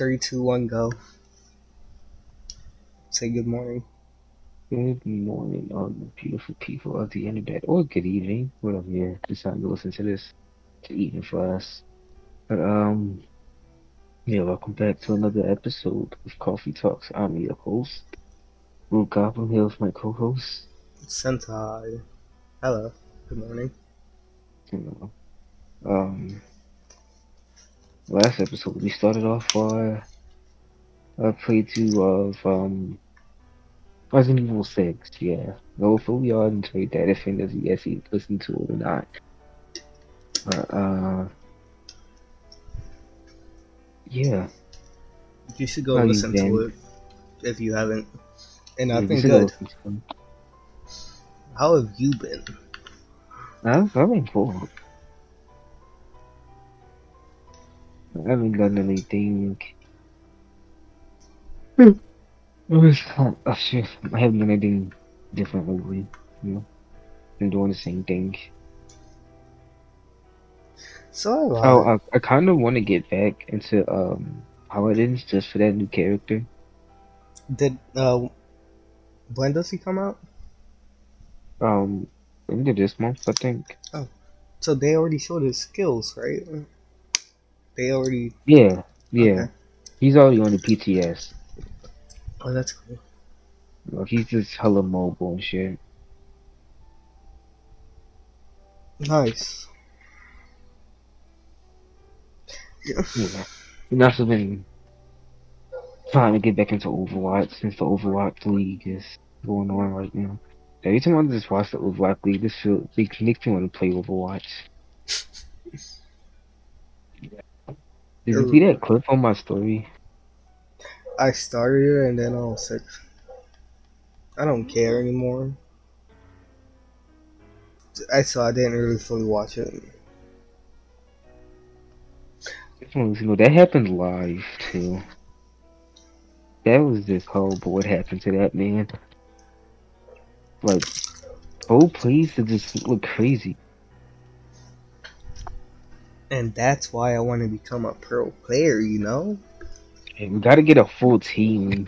Three, two, one, go. Say good morning. Good morning, all the beautiful people of the internet, or good evening, whatever you're deciding to listen to this. It's evening for us. But, um, yeah, welcome back to another episode of Coffee Talks. I'm your host, Loot Goblin, here with my co host. Sentai. Hello. Good morning. You know, um, last episode we started off our, our playthrough of, um, Resident Evil 6, yeah. No, fully on enjoyed that if any of you guys listen to it or not. But, uh, yeah. You should go How listen to it if you haven't. And yeah, I've been go good. listen to them. How have you been? I've, I've been cool. I haven't done anything. I was, shit, I haven't done anything different lately. You know, been doing the same thing. So I. Oh, I, I kind of want to get back into um Paladins just for that new character. Did uh, when does he come out? Um, end of this month, I think. Oh, So they already showed his skills, right? They already. Yeah, yeah. Okay. He's already on the PTS. Oh, that's cool. He's just hella mobile and shit. Nice. Yeah. Yeah. And also been trying to get back into Overwatch since the Overwatch League is going on right now. Every time I just watch the Overwatch League, this feel it makes me want to play Overwatch. Did you see that clip on my story? I started it and then I was like, I don't care anymore. I saw I didn't really fully watch it. This one was- You know, that happened live too. That was just horrible what happened to that man. Like, oh please, to just look crazy. And that's why I want to become a pro player, you know? And we gotta get a full team.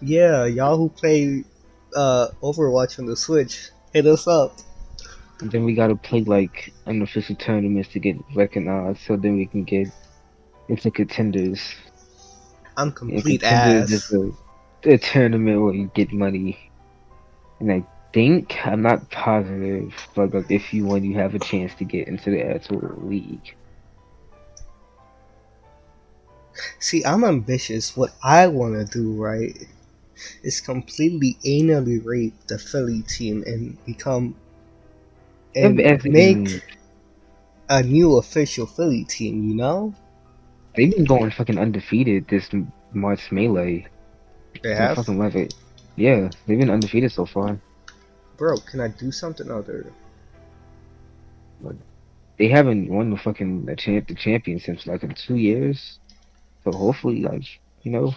Yeah, y'all who play uh, Overwatch on the Switch, hit us up. And then we gotta play like unofficial tournaments to get recognized so then we can get into contenders. I'm complete ass. is a, a tournament where you get money. And I think I'm not positive, but like if you win you have a chance to get into the actual league. See, I'm ambitious. What I want to do, right, is completely anally rape the Philly team and become and make a new official Philly team. You know, They've been going fucking undefeated this March melee. they I have. fucking love it. Yeah, they've been undefeated so far. Bro, can I do something other? They haven't won the fucking the, champ, the champion since like in two years. So hopefully, like you know,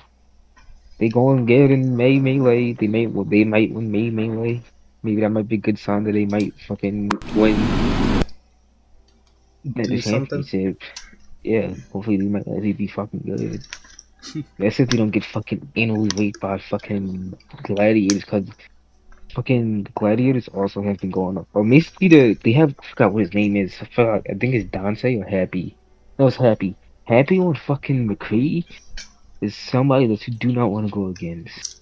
they go and get in May melee. They may well, they might win May melee. Maybe that might be a good sign that they might fucking win the Do something. championship. Yeah, hopefully they might actually be fucking good. That's if they don't get fucking anally raped by fucking gladiators, cause fucking gladiators also have been going up. Oh, or maybe the they have I forgot what his name is. I forgot. I think it's Dante or Happy. No, it's Happy. Happy on fucking McCree is somebody that you do not want to go against.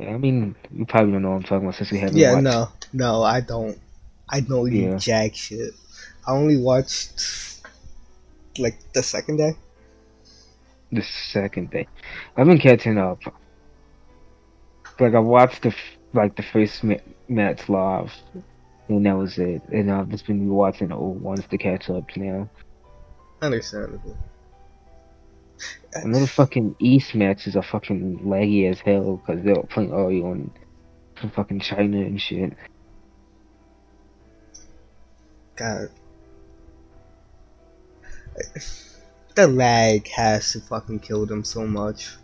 I mean, you probably don't know what I'm talking about since we haven't Yeah, watched. no, no, I don't. I don't Yeah. jack shit. I only watched like the second day. The second day. I've been catching up. Like I watched the like the first ma- match live, and that was it. And I've just been watching the old ones to catch up now. Understandable. And then the fucking East matches are fucking laggy as hell because they're playing already on from fucking China and shit. God. The lag has to fucking kill them so much.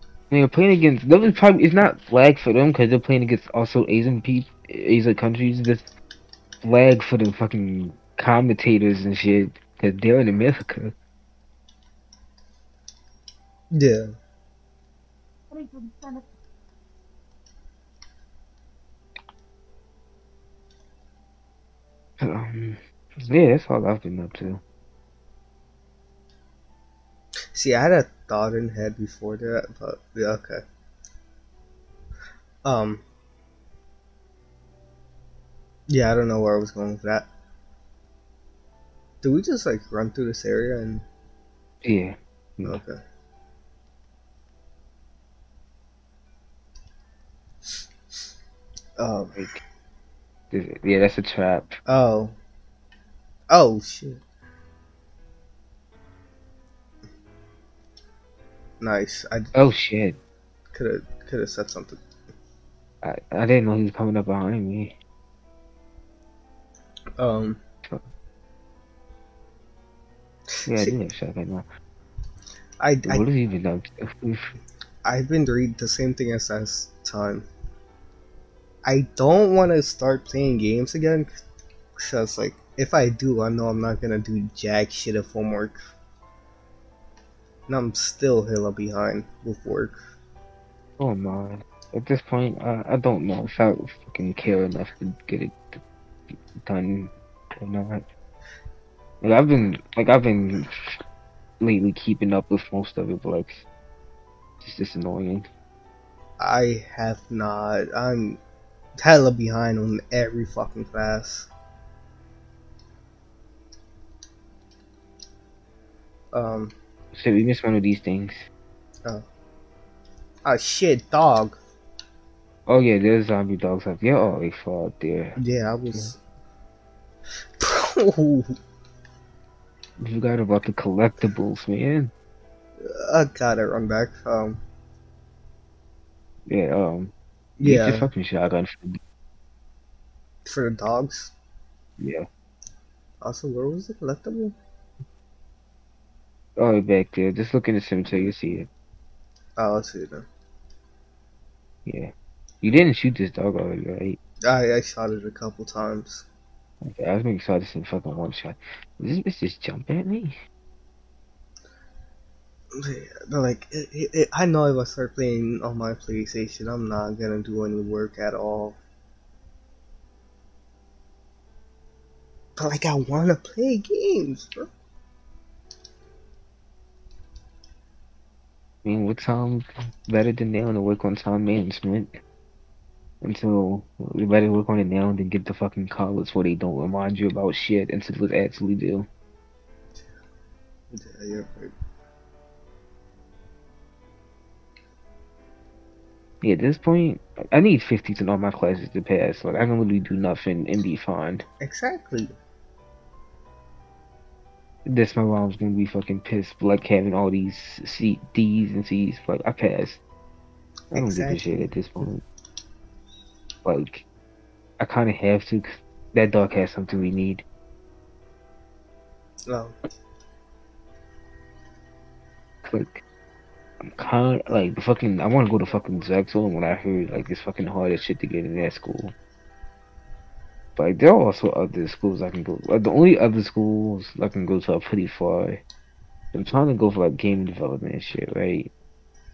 I mean, they're playing against. That was probably it's not lag for them because they're playing against also Asian people, Asian countries. Just lag for the fucking commentators and shit because they're in America. Yeah. Um, yeah, that's all I've been up to. See, I had a thought in head before that, but yeah, okay. Um. Yeah, I don't know where I was going with that. Do we just like run through this area and Yeah. Yeah. okay? Um. Like, yeah, that's a trap. Oh. Oh shit. Nice. I Oh shit. could have could have said something. I, I didn't know he was coming up behind me. Um. Yeah, I didn't have shotgun now. I, I What even up to? I've been reading the same thing as last time. I don't want to start playing games again, because like if I do, I know I'm not gonna do jack shit of homework, and I'm still hella behind with work. Oh my. At this point, I, I don't know if I fucking care enough to get it done or not. Like I've been, like I've been lately keeping up with most of it, but like, it's just annoying. I have not. I'm hella behind on every fucking class. Um. So we missed one of these things. Ah shit, dog. Oh yeah, there's zombie dogs up there. Oh, they fall out there. Yeah, I was. Bro, You forgot about the collectibles, man. I gotta run back. Um. Yeah, um, Yeah, fucking shotgun. For, for the dogs. yeah. Also, where was the collectible? Oh, back there. Just look in the cemetery, you see it. Oh, let's see it then. Yeah. You didn't shoot this dog already, right? I, I shot it a couple times. Okay, I was making sure this in fucking one shot. Did this bitch just jump at me? But like, it, it, it, I know if I start playing on my PlayStation, I'm not gonna do any work at all. But like, I wanna play games, bro. I mean, what time better than now to work on time management? Until we better work on it now than get the fucking college where they don't remind you about shit until it actually do. Yeah, you're right. Yeah, at this point, I need 50s in all my classes to pass. Like, I can literally do nothing and be fine. Exactly. This my mom's gonna be fucking pissed, like having all these C D's and C's. Like I passed. I don't give a shit at this point. Like, I kind of have to. 'cause that dog has something we need. Oh, Like, I'm kind of like the fucking. I want to go to fucking Drexel when I heard like this fucking hardest shit to get in that school. But like, there are also other schools I can go. Like, the only other schools I can go to are pretty far. I'm trying to go for like game development and shit, right?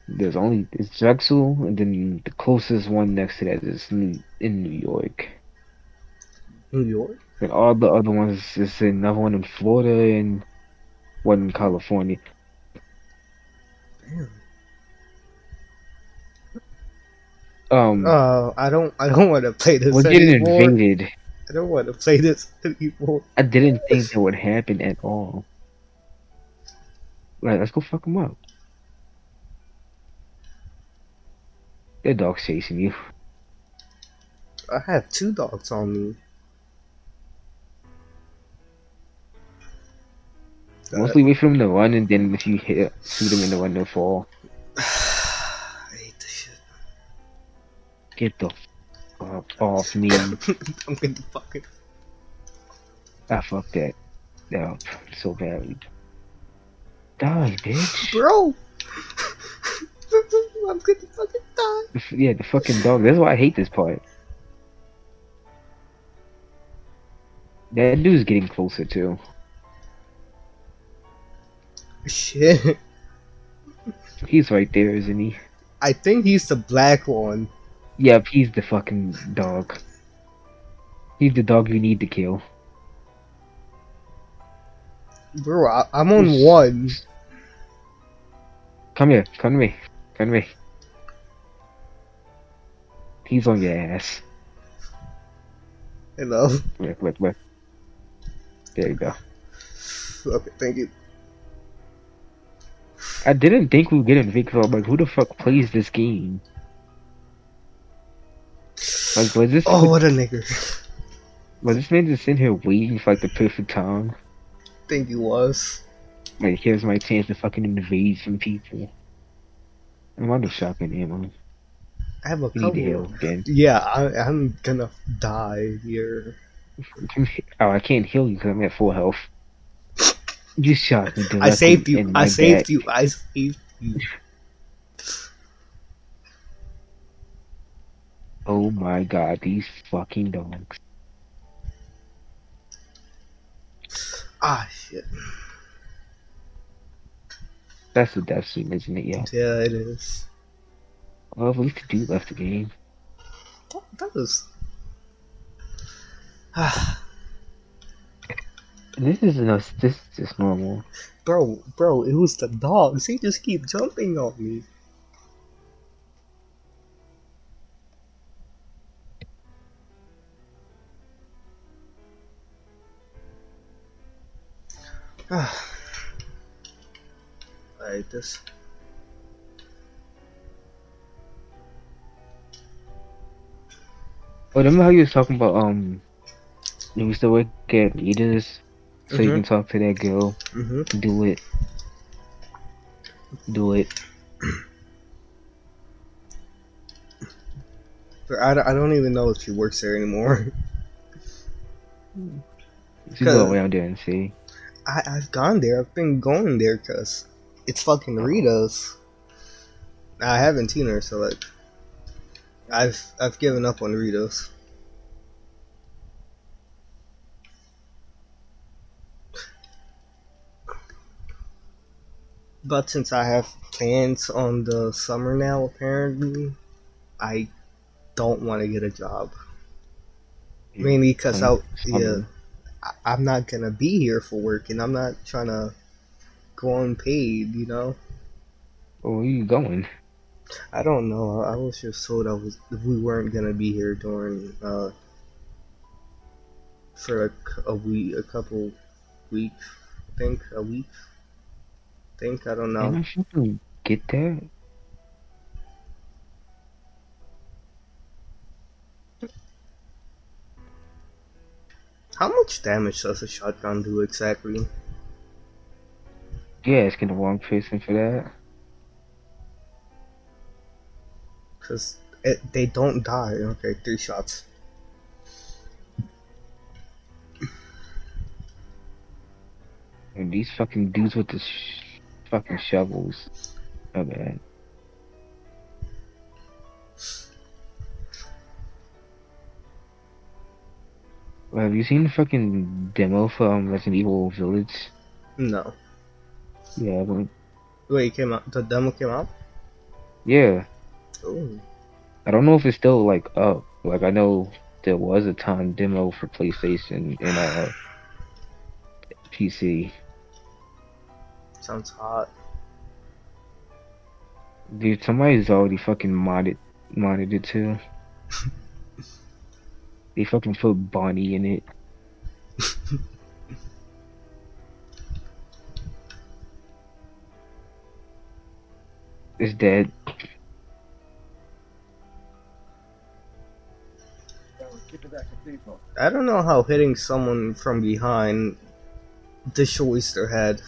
There's only it's Drexel, and then the closest one next to that is in New York. New York. And all the other ones is another one in Florida and one in California. Damn. Um, Oh, I don't. I don't want to play this we're getting anymore. invaded. I don't want to play this anymore. I didn't think that would happen at all. Right, let's go fuck them up. That dog's chasing you. I have two dogs on me. Mostly wait for them to run, and then if you hit, shoot them in the run, they'll fall. I hate this shit. Get the fuck off me. I'm gonna fucking. I fucked that. up so bad. Die, bitch. Bro! I'm gonna fucking die. Yeah, the fucking dog. That's why I hate this part. That dude's getting closer too. Shit. He's right there, isn't he? I think he's the black one. Yep, he's the fucking dog. He's the dog you need to kill. Bro, I, I'm on one. Come here, come to me, come to me. He's on your ass. Hello. Look, look, look. There you go. Okay, thank you. I didn't think we would get Invictus. I'm like, who the fuck plays this game? Like, was this Oh, what a nigger. was this man just sitting here waiting for like the perfect time? think he was. Like, here's my chance to fucking invade some people. I'm under shotgun ammo. I have a We need heal couple. again. Yeah, I, I'm gonna die here. Oh, I can't heal you because I'm at full health. You shot me. I directly saved you. I saved you. I saved you. Oh my god, these fucking dogs. Ah, shit. That's the death scene, isn't it? Yeah. Yeah, it is. Well, at least the dude left the game. That, that was. Ah, This is no, this is just normal. bro, bro, it was the dogs. They just keep jumping on me. Ah. Alright, this. Oh, remember how you was talking about um, you used to work at Rita's, so you Mhm. can talk to that girl. Mm-hmm. Do it. Do it. I, don't- I don't even know if she works there anymore. Just go Cause- around there and see. I, I've gone there. I've been going there because it's fucking Rita's. I haven't seen her, so like, I've I've given up on Rita's. But since I have plans on the summer now, apparently, I don't want to get a job. Mainly because I, yeah. I- I'm not gonna be here for work, and I'm not trying to go unpaid. You know, Oh, where you going? I don't know. I was just told I was we weren't gonna be here during uh for a week, a couple weeks. I think a week. I think I don't know. I fucking get that? How much damage does a shotgun do exactly? Yeah, asking the wrong person for that. Because it, they don't die. Okay, three shots. And these fucking dudes with the sh- fucking shovels. Oh have you seen the fucking demo for um, Resident Evil Village? No. Yeah, but, Wait, it came out. The demo came out. yeah. Oh. I don't know if it's still like up. Like I know there was a time demo for PlayStation and uh PC. Sounds hot. Dude, somebody's already fucking modded modded it too. they fucking put Bonnie in it. It's dead. I don't know how hitting someone from behind destroys their head.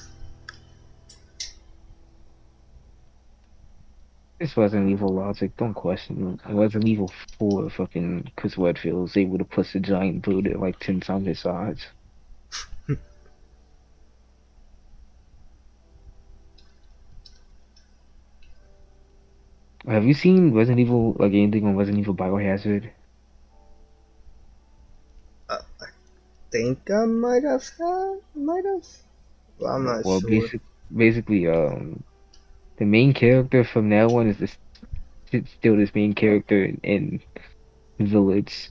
This wasn't evil logic. Don't question it. It wasn't evil for fucking Chris Redfield was able to push a giant brute at like ten times his size. Have you seen Resident Evil like anything on Resident Evil Biohazard? I think I might have had, might have. Well, I'm not Well, sure. basic, basically, um, the main character from that one is this, still this main character in Village.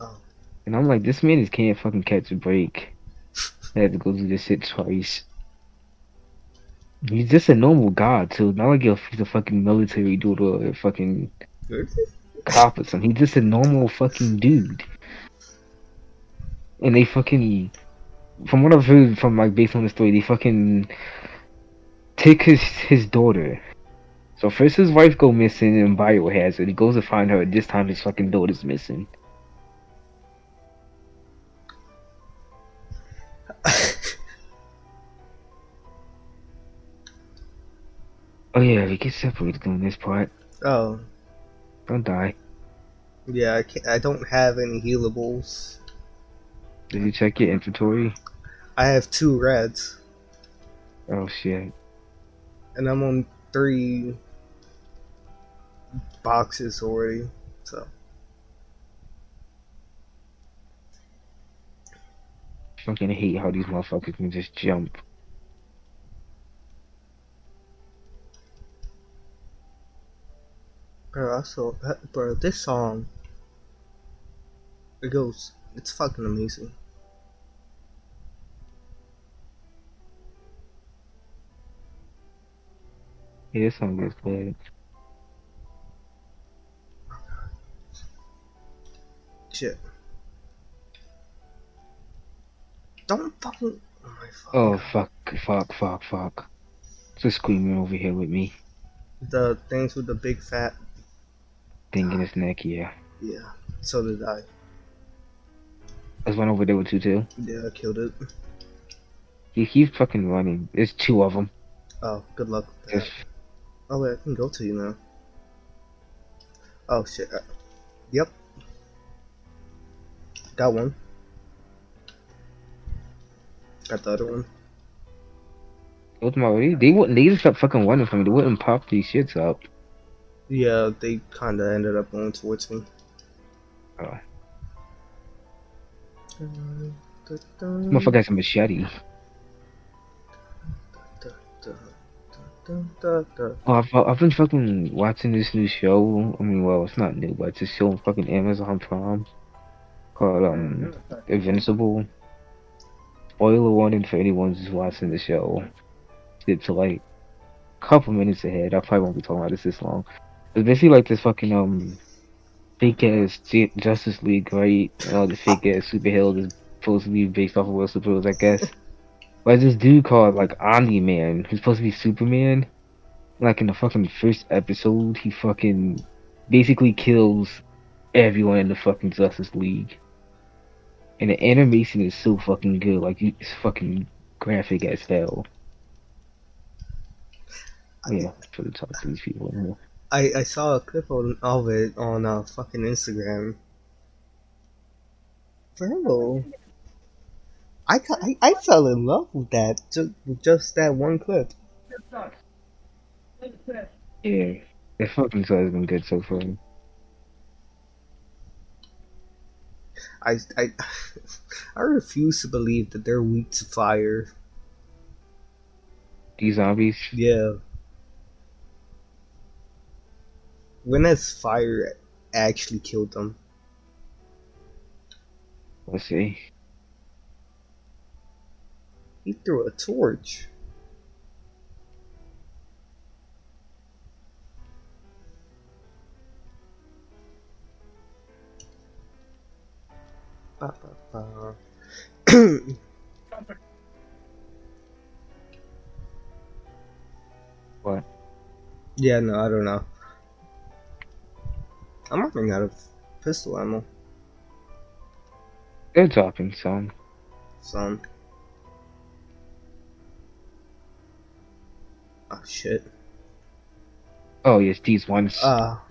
Oh. And I'm like, this man just can't fucking catch a break. I had to go through this shit twice. He's just a normal guy too. Not like he's a fucking military dude or a fucking cop or something. He's just a normal fucking dude. And they fucking, from what I've heard from like based on the story, they fucking take his his daughter. So first his wife go missing in biohazard. He goes to find her. This time his fucking daughter's missing. Oh yeah, we get separated on this part. oh, Don't die. yeah. I can't. I don't have any healables. Did you check your inventory? I have two reds, Oh shit. And I'm on three boxes already. So Fucking hate how these motherfuckers can just jump. Bro, also, bro, this song, it goes, it's fucking amazing. Yeah, this song is good. Shit. Don't fucking, oh my fuck. Oh fuck, fuck, fuck, fuck. Just screaming over here with me. The things with the big fat, Thing in his neck, yeah. yeah, so did I. There's one over there with you too. Yeah, I killed it. He keeps fucking running. There's two of them. Oh, good luck with that. Just Oh wait, I can go to you now. Oh shit. Uh, yep. Got one. Got the other one. them. They wouldn't. They just kept fucking running from me. They wouldn't pop these shits up. Yeah, they kinda ended up going towards me. Oh. Motherfucker has a machete. Oh, I've, I've been fucking watching this new show. I mean, well, it's not new, but it's a show on fucking Amazon Prime called um Invincible. Spoiler warning for anyone who's watching the show. To like a couple minutes ahead. I probably won't be talking about this this long. It's basically like this fucking um fake ass Justice League, right? And all the fake ass superheroes is supposed to be based off of real superheroes, I guess. But this dude called like Omni Man, who's supposed to be Superman. Like in the fucking first episode, he fucking basically kills everyone in the fucking Justice League. And the animation is so fucking good, like it's fucking graphic as hell. I, Yeah, for the talk to these people. here. I, I saw a clip on, of it on uh, fucking Instagram. Bro, I, I I fell in love with that just with just that one clip. Yeah, that fucking show has been good so far. I I I refuse to believe that they're weak to fire. These zombies, Yeah. When has fire actually killed them? let's see. He threw a torch. Ba, ba, ba. What? Yeah, no, I don't know. I'm running out of pistol ammo. They're dropping some. Some. Shit. Oh yes, these ones. Ah.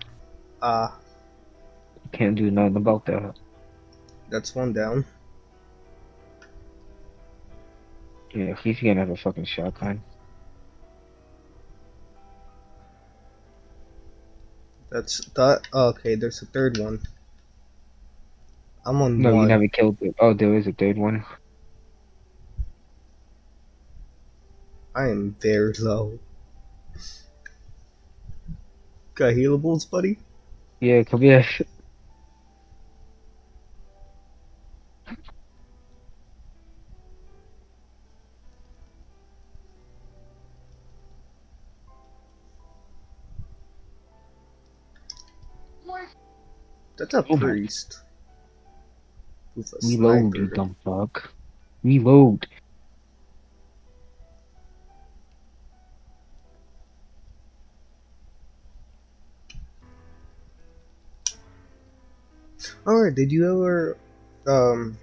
Ah. Can't do nothing about that. That's one down. Yeah, he's gonna have a fucking shotgun. That's that. Okay, there's a third one. I'm on the No, one. you never killed it. Oh, there is a third one. I am very low. Got healables, buddy? Yeah, come here. That's a Oh priest. Reload, you dumb fuck. Reload. Alright, did you ever um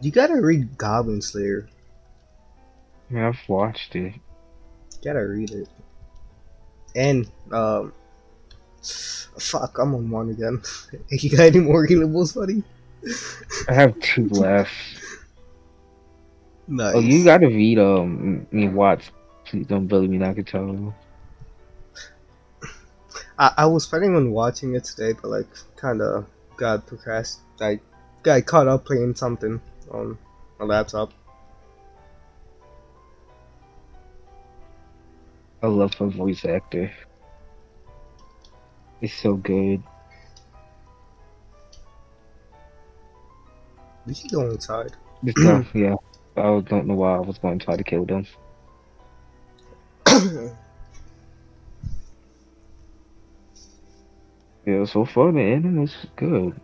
you gotta read Goblin Slayer. Yeah, I've watched it. Gotta read it. And um fuck, I'm on one again. you got any more healables, buddy? I have two left. Nice. Oh, you gotta read um me watch. Please don't bully me, Nagatoro. I, I was planning on watching it today, but like kind of got procrast. I got caught up playing something on my laptop. I love her voice actor. It's so good. We should go inside. Yeah. I don't know why I was going to try to kill them. Yeah, so far the ending is good.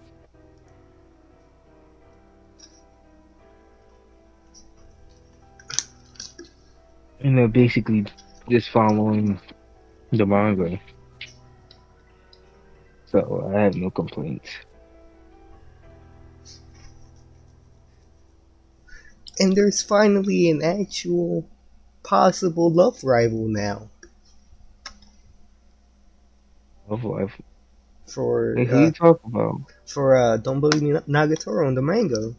And they're basically just following the manga. So I have no complaints. and there's finally an actual possible love rival now Love life. For Hey, who uh, you talk about? for uh, Don't Bully Me Nagatoro in the manga.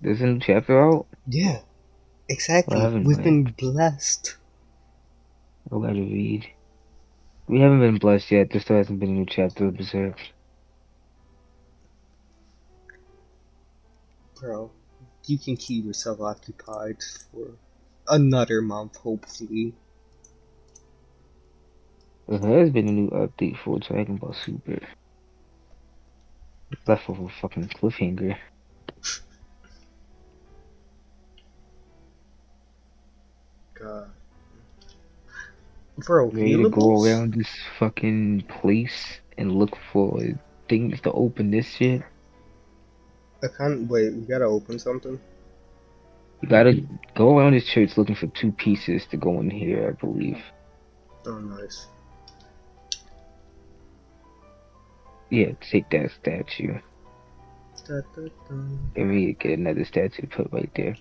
There's a new chapter out? Yeah, exactly. We've read. been blessed. I gotta read. We haven't been blessed yet. There still hasn't been a new chapter of Berserk. Bro, you can keep yourself occupied for another month, hopefully. There has been a new update for Dragon Ball Super. Left off a fucking cliffhanger. God. Bro, Ready to go around this fucking place and look for things to open this shit. I can't wait. We gotta open something. You gotta go around this church looking for two pieces to go in here, I believe. Oh, nice. Yeah, take that statue. Da, da, da. And we get another statue to put right there.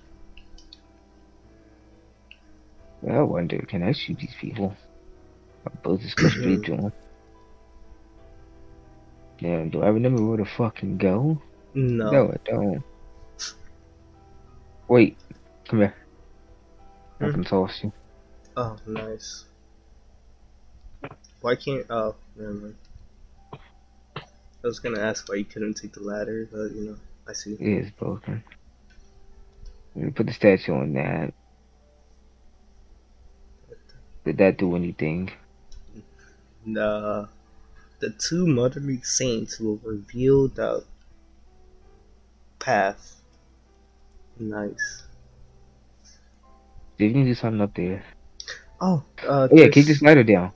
I wonder, can I shoot these people? My just go straight to them. Damn, do I remember where to fucking go? No. No, I don't. Wait, come here. I Hmm? can toss you. Oh, nice. Why can't? Oh, never mind. I was gonna ask why you couldn't take the ladder, but you know, I see. It is broken. Let me put the statue on that. Did that do anything? The the two motherly saints will reveal the path. Nice. Did you do something up there? Oh, uh, Oh, yeah, keep this ladder down.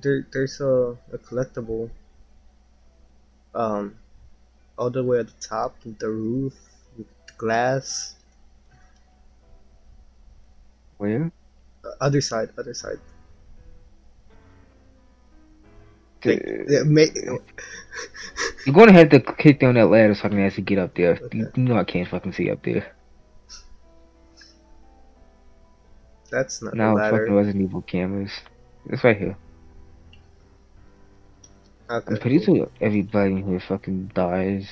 There, there's a, a collectible. Um, all the way at the top, the roof, with the glass. Where? Uh, other side, other side. The- Yeah, ma- You're gonna have to kick down that ladder so I can actually get up there. Okay. You know I can't fucking see up there. that's not ladder. fucking Resident Evil cameras. It's right here. I'm pretty sure everybody who here fucking dies.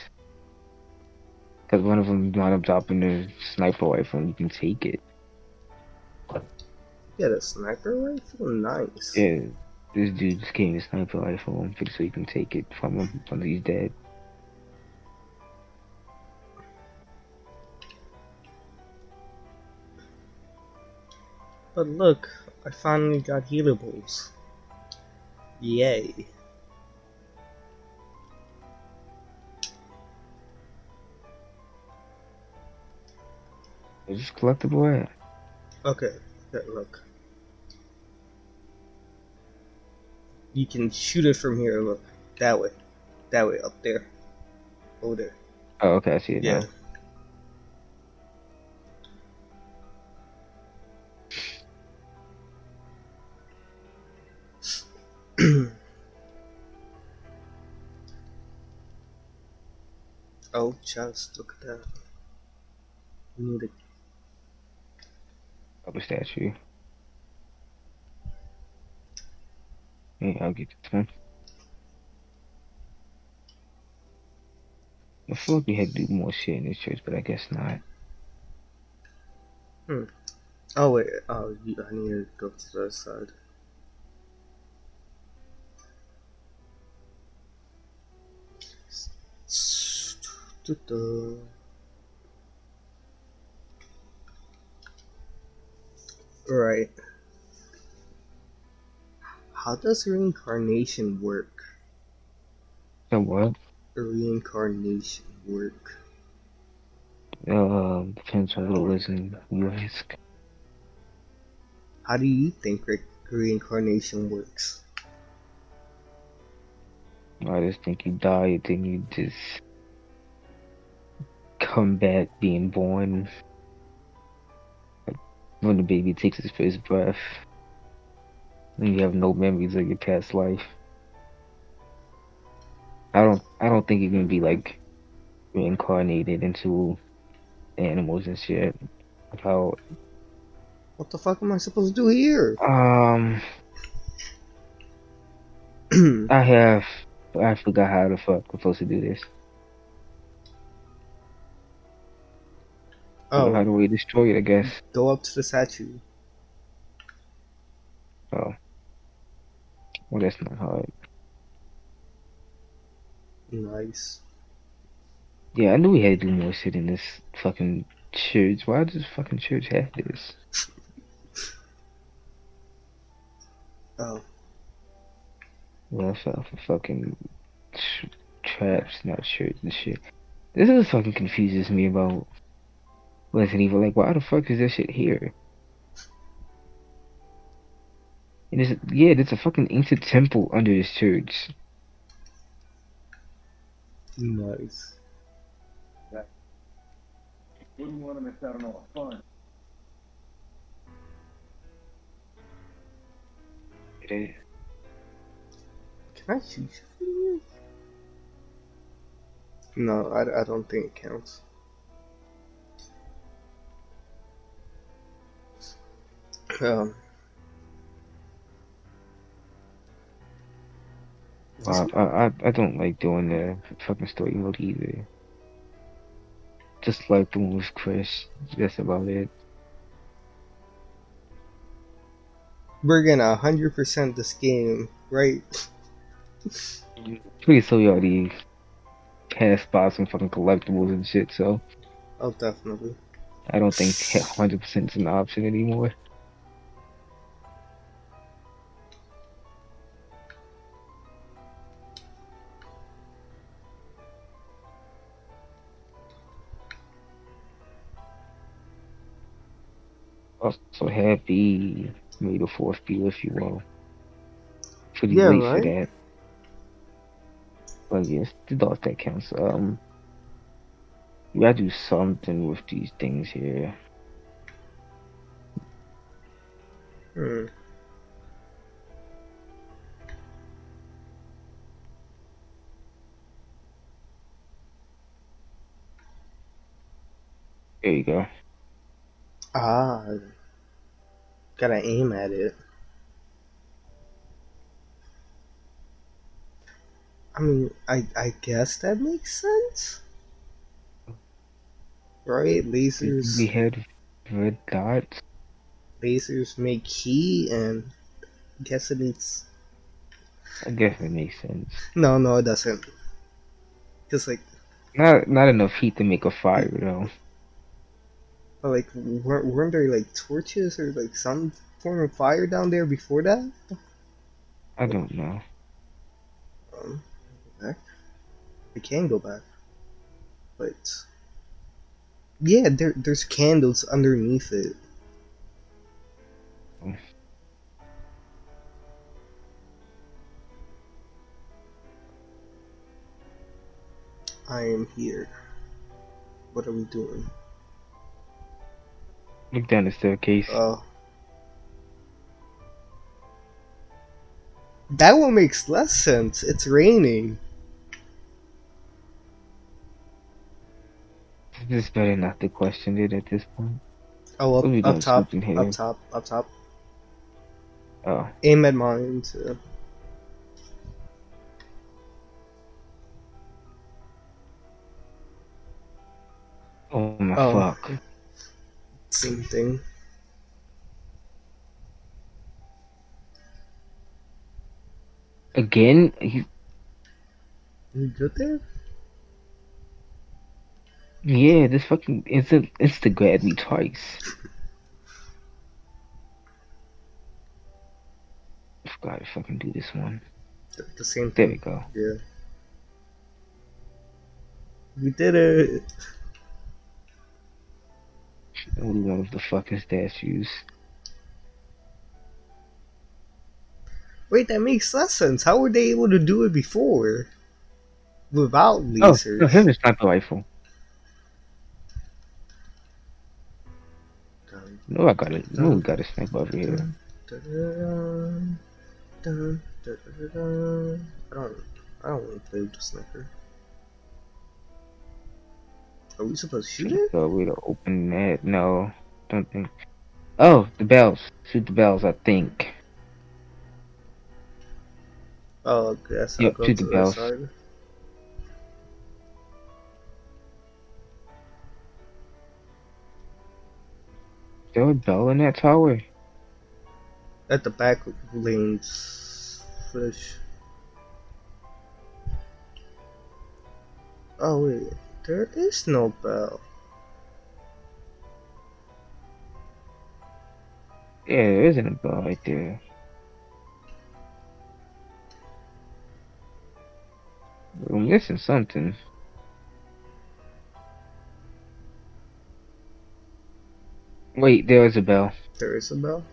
Because one of them wound up dropping their sniper rifle and you can take it. Yeah, the sniper rifle? Nice. Yeah, this dude just came a sniper rifle. I'm pretty sure you can take it from him he's dead. But look, I finally got healables. Yay. Is this collectible at? Okay, look. You can shoot it from here, look. That way. That way, up there. Over there. Oh, okay, I see it Yeah. now. oh, just look at that. We need a Other statue. Yeah, I'll get the one. I feel like we had to do more shit in this church, but I guess not. Hmm. Oh wait, oh, I need to go to the other side. Right. How does reincarnation work? So what? Reincarnation work. Um, depends on what was you ask. How do you think re- reincarnation works? I just think you die, then you just come back being born. When the baby takes his first breath, and you have no memories of your past life. I don't. I don't think you're gonna be like reincarnated into animals and shit. How? What the fuck am I supposed to do here? Um, I have. I forgot how the fuck we're supposed to do this. Oh, How do we destroy it? I guess. go up to the statue. Oh. Well, that's not hard. Nice. Yeah, I knew we had to do more shit in this fucking church. Why does this fucking church have this? Oh, Well, I fell for fucking tr- traps, not church and shit. This is fucking confuses me about Resident Evil. Like, why the fuck is this shit here? And it's, yeah, there's a fucking ancient temple under this church. nice. Wouldn't want to miss out on all the fun. It is. Can I shoot you? No, I, I don't think it counts. Um, I, I, I- don't like doing the fucking story mode either. Just like the one with Chris. That's about it. we're gonna 100% this game, right? Pretty sure you already has bought some fucking collectibles and shit, so Oh, definitely. I don't think 100% is an option anymore. Also, happy May the 4th be with you all. Pretty Yeah, late right? for that. But yes, the dog that counts. Um, we gotta do something with these things here. Hmm. There you go. Ah, gotta aim at it. I mean, I I guess that makes sense, right? Lasers, We had red dots. lasers make heat, and I guess it needs. I guess it makes sense. No, no, it doesn't. Just like, Not not enough heat to make a fire though. Like, weren't, weren't there like torches or like some form of fire down there before that? I don't know. Um, back. We can go back, but yeah, there there's candles underneath it. Oh. I am here. What are we doing? Look down the staircase. Oh. That one makes less sense. It's raining. This better not to question it at this point. Oh, up, up top, up top, up top. Oh, Aim at mine too. oh my Oh. fuck. Same thing. Again? He, You good there? yeah, this fucking instant insta grabbed me twice. Forgot to fucking do this one. The, the same There thing. we go. Yeah. We did it. One of the fucking statues. Wait, that makes less sense. How were they able to do it before? Without lasers? Oh, no, here's a sniper rifle. Dun, No, I got it. No, we got a sniper over here. dun, dun. I don't. I don't want to play with the sniper. Are we supposed to shoot it? So we to open that. No, don't think. Oh, the bells. Shoot the bells. I think. Oh, guess I'll Yep, go shoot to the the bells. side. There a bell in that tower? At the back of the lanes, fish. Oh wait, there is no bell. Yeah, there isn't a bell right there. We're missing something. Wait, there is a bell There is a bell.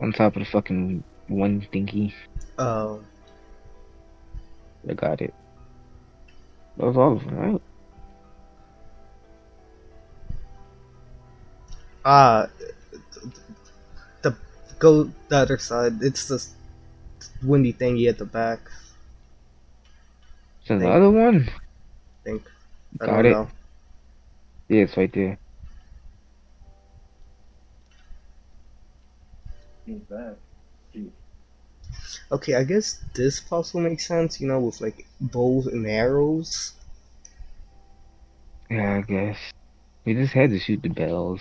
on top of the fucking one thingy. Oh, I got it. That was all of them, right? Ah, the go the other side. It's the windy thingy at the back. Is there another one? I think. I Got don't it. know. Yeah, it's right there. Who's? Okay, I guess this puzzle makes sense. You know, with like bows and arrows. Yeah, I guess. We just had to shoot the bells.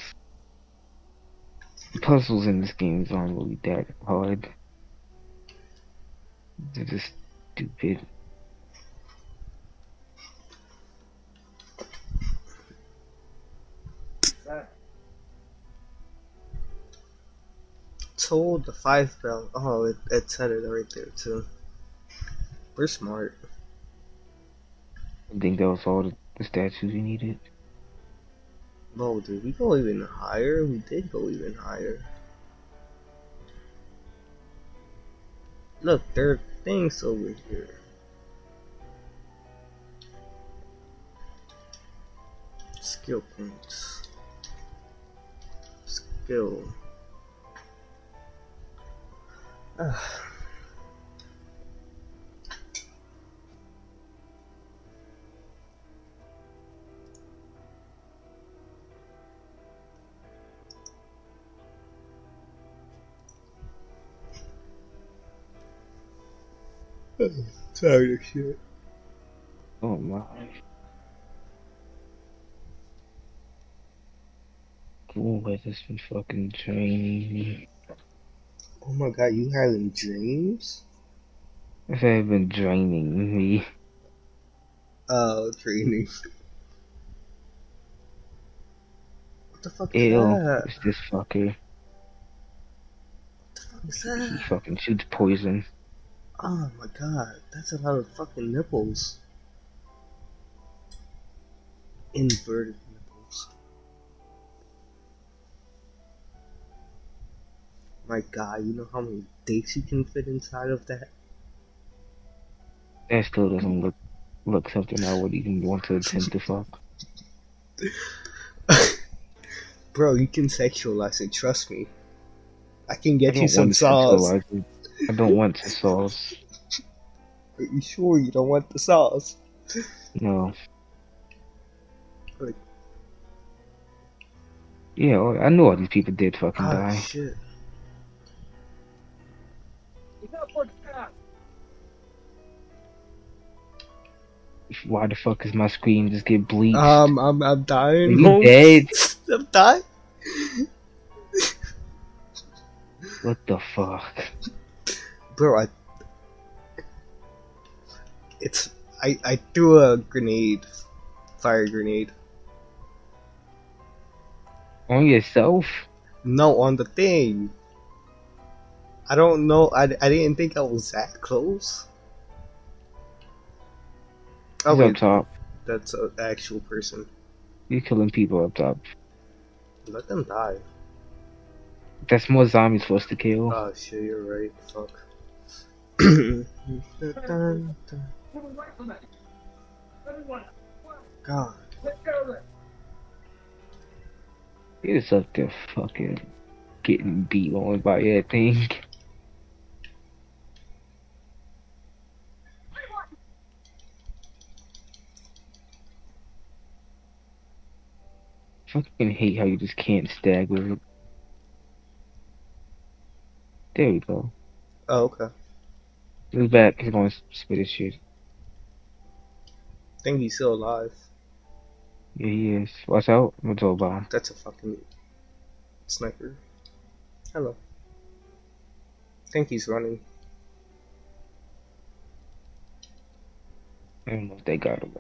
The puzzles in this game aren't really that hard. They're just stupid. Told the five bell. Oh, it, it said it right there too. We're smart. I think that was all the, the statues we needed. Whoa, did we go even higher? We did go even higher. Look, there are things over here. Skill points. Skill. Ah. Tired of shit. Oh my. Cool, but this been fucking draining me. Oh my god, you having dreams? Has been draining me. Oh, training. What the fuck is that? it's this fucker. What the fuck is He fucking shoots poison. Oh my god, that's a lot of fucking nipples. Inverted nipples. My god, you know how many dicks you can fit inside of that? That still doesn't look look something I would even want to attempt to fuck. Bro, you can sexualize it, trust me. I can I get you some sauce. Sexualize it. I don't want the sauce. Are you sure you don't want the sauce? No. Like- Yeah, I know all these people did fucking die. Oh die. shit. Why the fuck is my screen just get bleached? Um, I'm I'm Are dying. you Holmes. dead? I'm dying. What the fuck? Bro, I. It's I I threw a grenade, fire grenade. On yourself? No, on the thing. I don't know. I, I didn't think I was that close. Oh He's up top. that's an actual person. You're killing people up top. Let them die. That's more zombies for us to kill. Oh shit, you're right. Fuck. God. You're up there fucking getting beat on by that thing. Fucking hate how you just can't stagger. There we go. Oh okay. He's back. He's going to spit his shit. I think he's still alive. Yeah, he is. Watch out. What's all about? That's a fucking sniper. Hello. I think he's running. I don't know if they got him.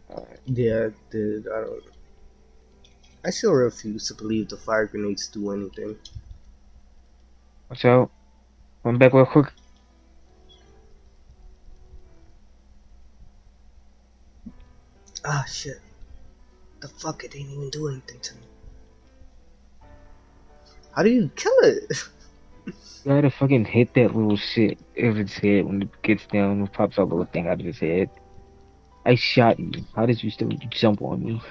Yeah, dude. I don't. I still refuse to believe the fire grenades do anything. Watch out. Run back real quick. Ah, shit. The fuck, it didn't even do anything to me. How do you kill it? You gotta fucking hit that little shit of its head when it gets down and pops out a little thing out of his head. I shot you. How did you still jump on me?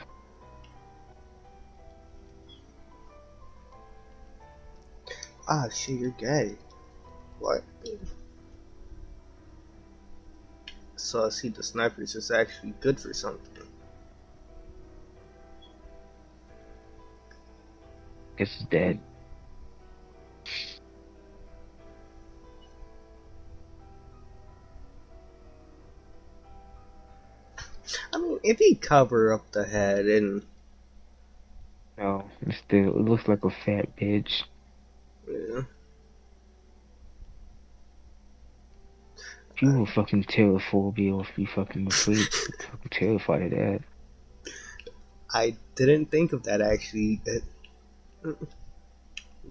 Ah, shit, you're gay. What? So I see the snipers is actually good for something. Guess it's dead. I mean, if he cover up the head and No, it's still it looks like a fat bitch. yeah, you were fucking terrophobia or if you fucking afraid, fucking terrified of that. I didn't think of that actually. It-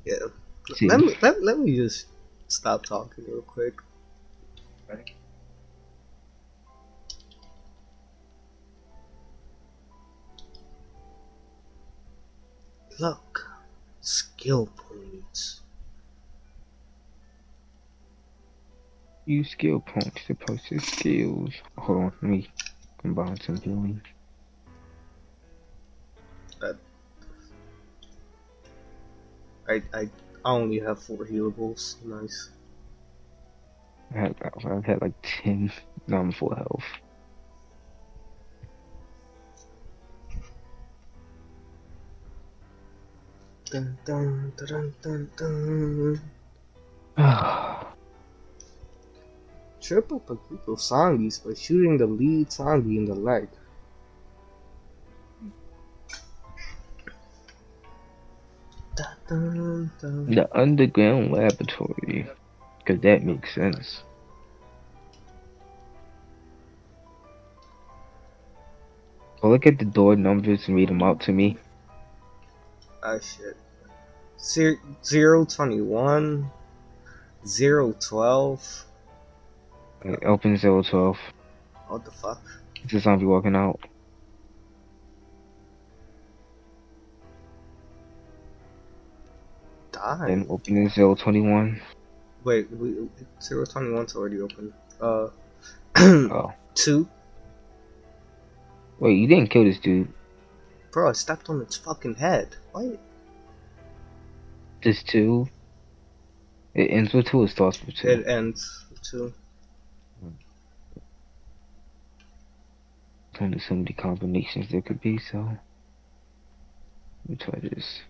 yeah. See, Let me let, let me just stop talking real quick. Ready? Look, skill points. use skill points to purchase skills. Hold on, let me combine some healing. I I only have four healables. Nice. I had, I've had like 10. Now I'm full health. Dun, dun, dun, dun, dun. Trip up a group of zombies by shooting the lead zombie in the leg. The underground laboratory. Because that makes sense. Go look at the door numbers and read them out to me. Ah shit. Zero, zero twenty one, zero twelve. It opens 012. What the fuck? It's a zombie walking out. Die. Then opening 021. Wait, we zero twenty one's already open. Uh, Oh. two. Wait, you didn't kill this dude. Bro, I stepped on its fucking head. What? This two. It ends with two, it starts with two. It ends with two. Only so many combinations there could be, so. Let me try this.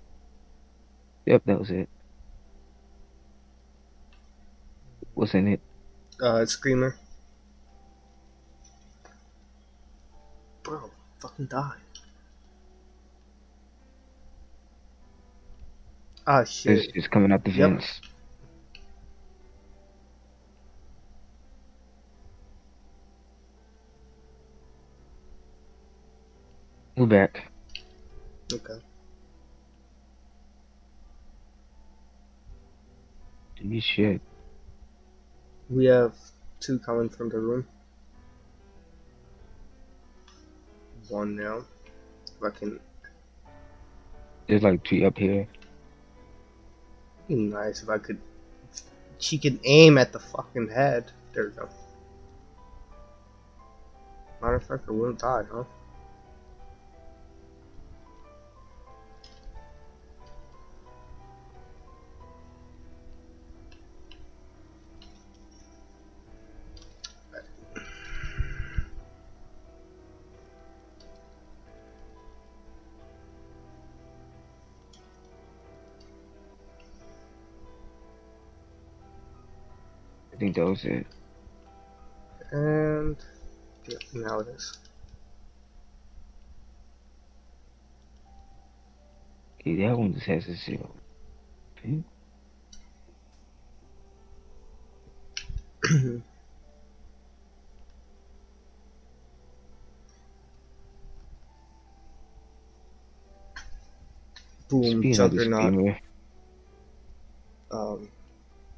Yep, that was it. What's in it? Uh, screamer. Bro, fucking die. Ah shit. It's just coming out the Yep. vents. We're back. Holy shit. We have two coming from the room. One now. If I can There's like two up here. be nice if I could she can aim at the fucking head. There we go. Matter of fact, I wouldn't die, huh? Think it. And yeah, now it is. Okay, that one just has a zero. Okay. Boom, Speaking Juggernaut. Um,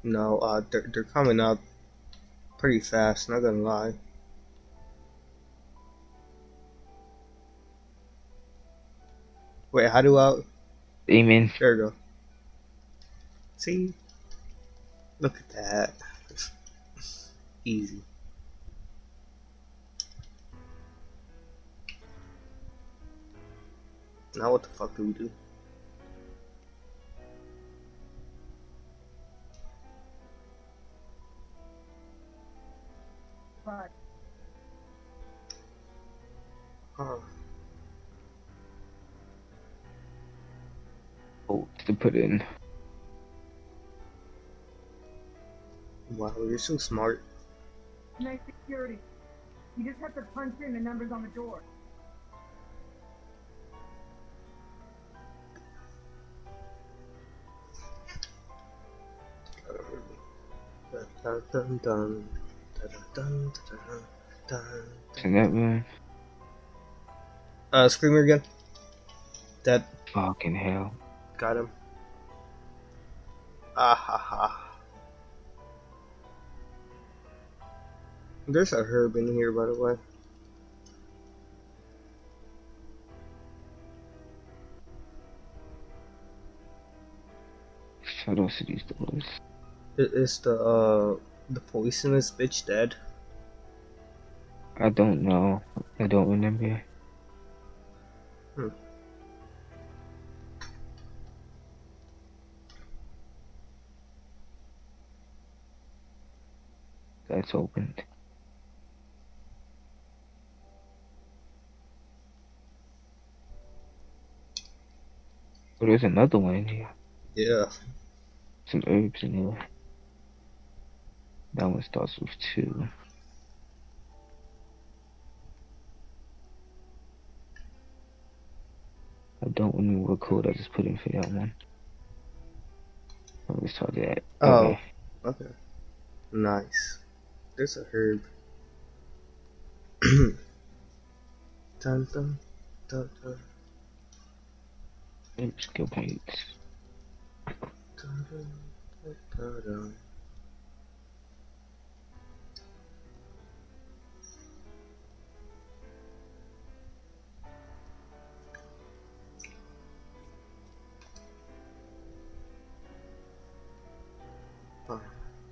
no, uh, they're, they're coming up pretty fast, not gonna lie. Wait, how do I? aiming. There we go. See? Look at that. Easy. Now what the fuck do we do? But Huh. Oh, to put in. Wow, you're so smart. nice security. You just have to punch in the numbers on the door. Dun, dun, dun, In that room. Uh, Screamer again. Dead. Fucking hell. Got him. Ah ha ha. There's a herb in here, by the way. What else are these doors? I- the uh the poisonous bitch dead? I don't know. I don't remember. Hmm. That's opened. Oh, there's another one in here. Yeah. Some herbs in here. That one starts with two. I don't remember what code I just put in for that one. Let's try that. Oh. Okay. Okay. Nice. There's a herb. dun, dun, dun, dun. Skill points.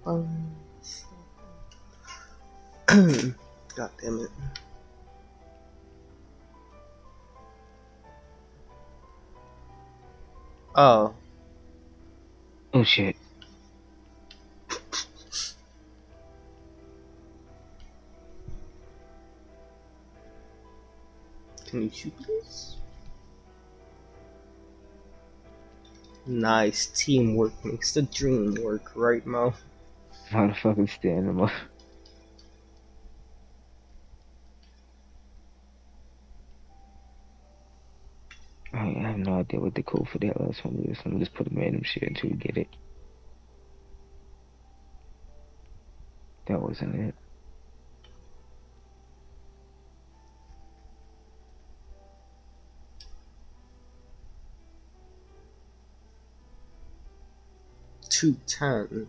Um, God damn it. Oh, Oh shit. can you shoot please? Nice teamwork makes the dream work, right, Mo? Motherfucking stand them up. I I have no idea what the code for that last one is. I'm just put a random shit until we get it. That wasn't it. Two ten.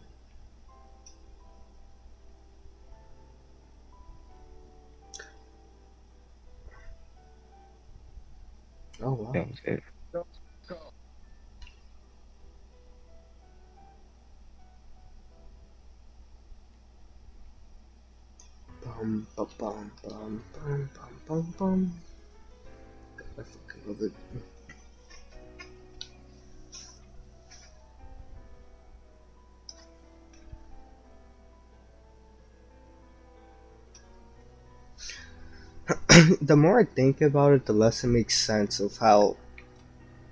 Oh wow. That was it. Bum bum bum bum bum bum bum. I fucking love it. the more I think about it, the less it makes sense of how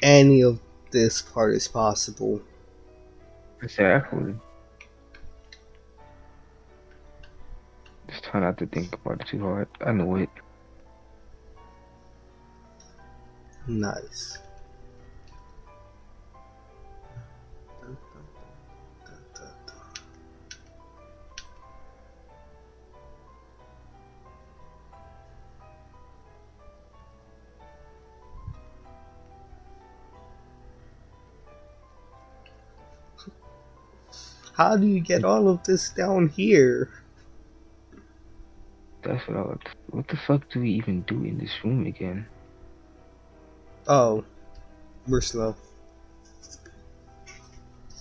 any of this part is possible. Exactly. Just try not to think about it too hard. I know it. Nice. How do you get all of this down here? That's what I was. What the fuck do we even do in this room again? Oh, we're slow.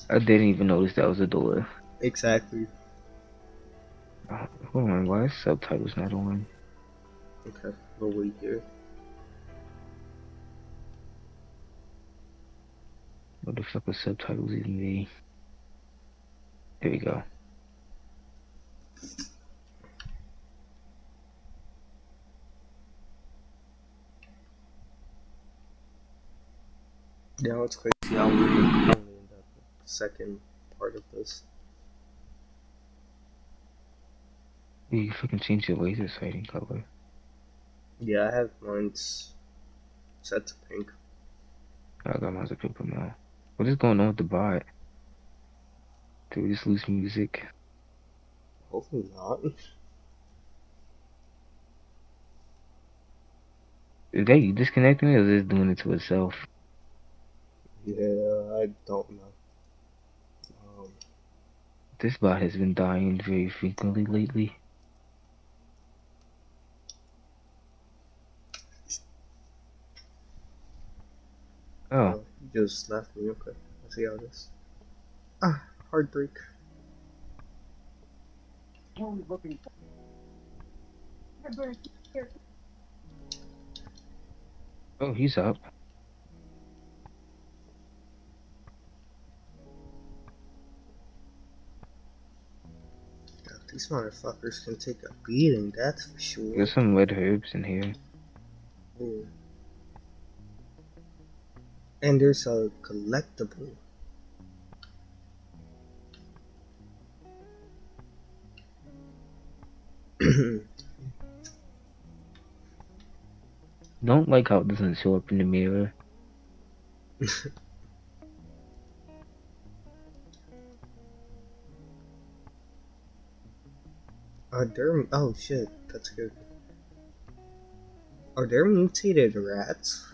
I didn't even notice that was a door. Exactly. Uh, hold on, why is subtitles not on? Okay, we'll wait here. What the fuck are subtitles even be? Here we go. Now it's crazy how we're only in the second part of this. You fucking change the laser sighting color. Yeah, I have mine set to pink. I got mine to purple now. What is going on with the bot? Did we just lose music? Hopefully not. Is that you disconnecting it or is it doing it to itself? Yeah, I don't know. Um, This bot has been dying very frequently lately. Oh, you just left me. Okay, I see how this. Ah, heartbreak. Tony's looking for Here. oh, he's up. God, these motherfuckers can take a beating, that's for sure. There's some red herbs in here. And there's a collectible. Don't like how it doesn't show up in the mirror. Are there? Oh shit, that's good. Are there mutated rats?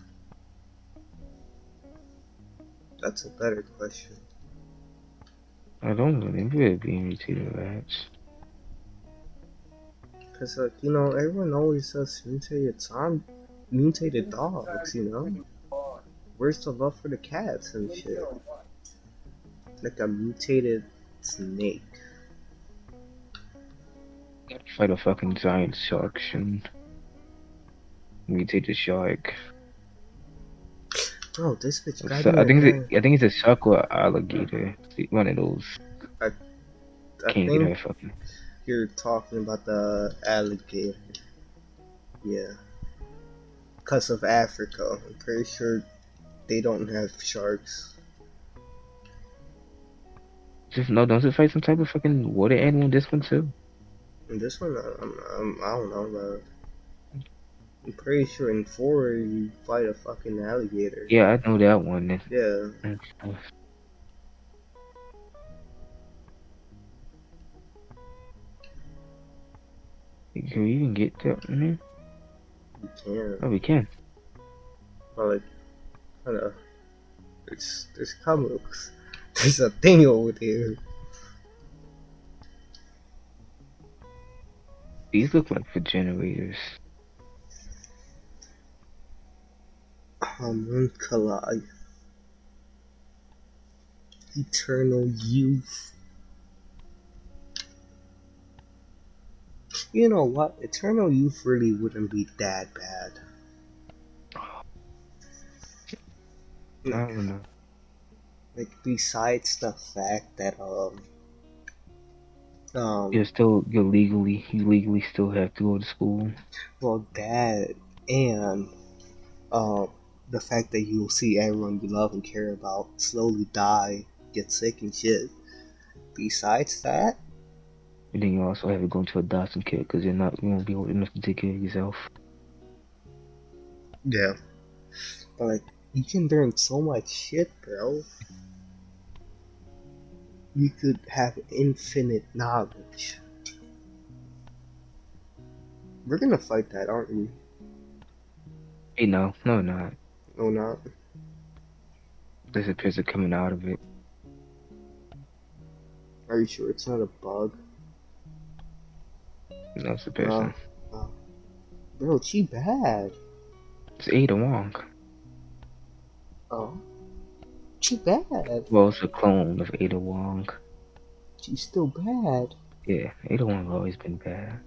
That's a better question. I don't remember it being mutated rats. Cause like you know, everyone always says mutated time, mutated dogs. You know, where's the love for the cats and shit? Like a mutated snake. Fight a fucking giant shark and mutated shark. Bro, this bitch got So, I think it's a, I think it's a shark or alligator. One of those. I Can't think fucking. you're talking about the alligator. Yeah. Cause of Africa, I'm pretty sure they don't have sharks. Just no, don't it fight some type of fucking water animal in this one too? And this one, I'm, I'm, I don't know, bro. I'm pretty sure in four you fight a fucking alligator. Yeah, I know that one. Yeah. Can we even get that in? You can. Oh, we can. But like, I don't know. There's, there's comics. There's a thing over there. These look like for generators. Homunculi. Eternal youth. You know what? Eternal youth really wouldn't be that bad. I don't know. Like besides the fact that um um You're still you're legally you legally still have to go to school. well that and um the fact that you'll see everyone you love and care about slowly die, get sick and shit. Besides that, And then you also have to go into a adoption care because you're not you won't be old enough to take care of yourself. yeah. But like you can learn so much shit, bro. You could have infinite knowledge. We're gonna fight that, aren't we? Hey, no, no, not. No, not. There's a picture coming out of it. Are you sure it's not a bug? No, it's a person. Bro, she bad. It's Ada Wong. Oh. She bad. Well, it's a clone of Ada Wong. She's still bad. Yeah, Ada Wong always been bad.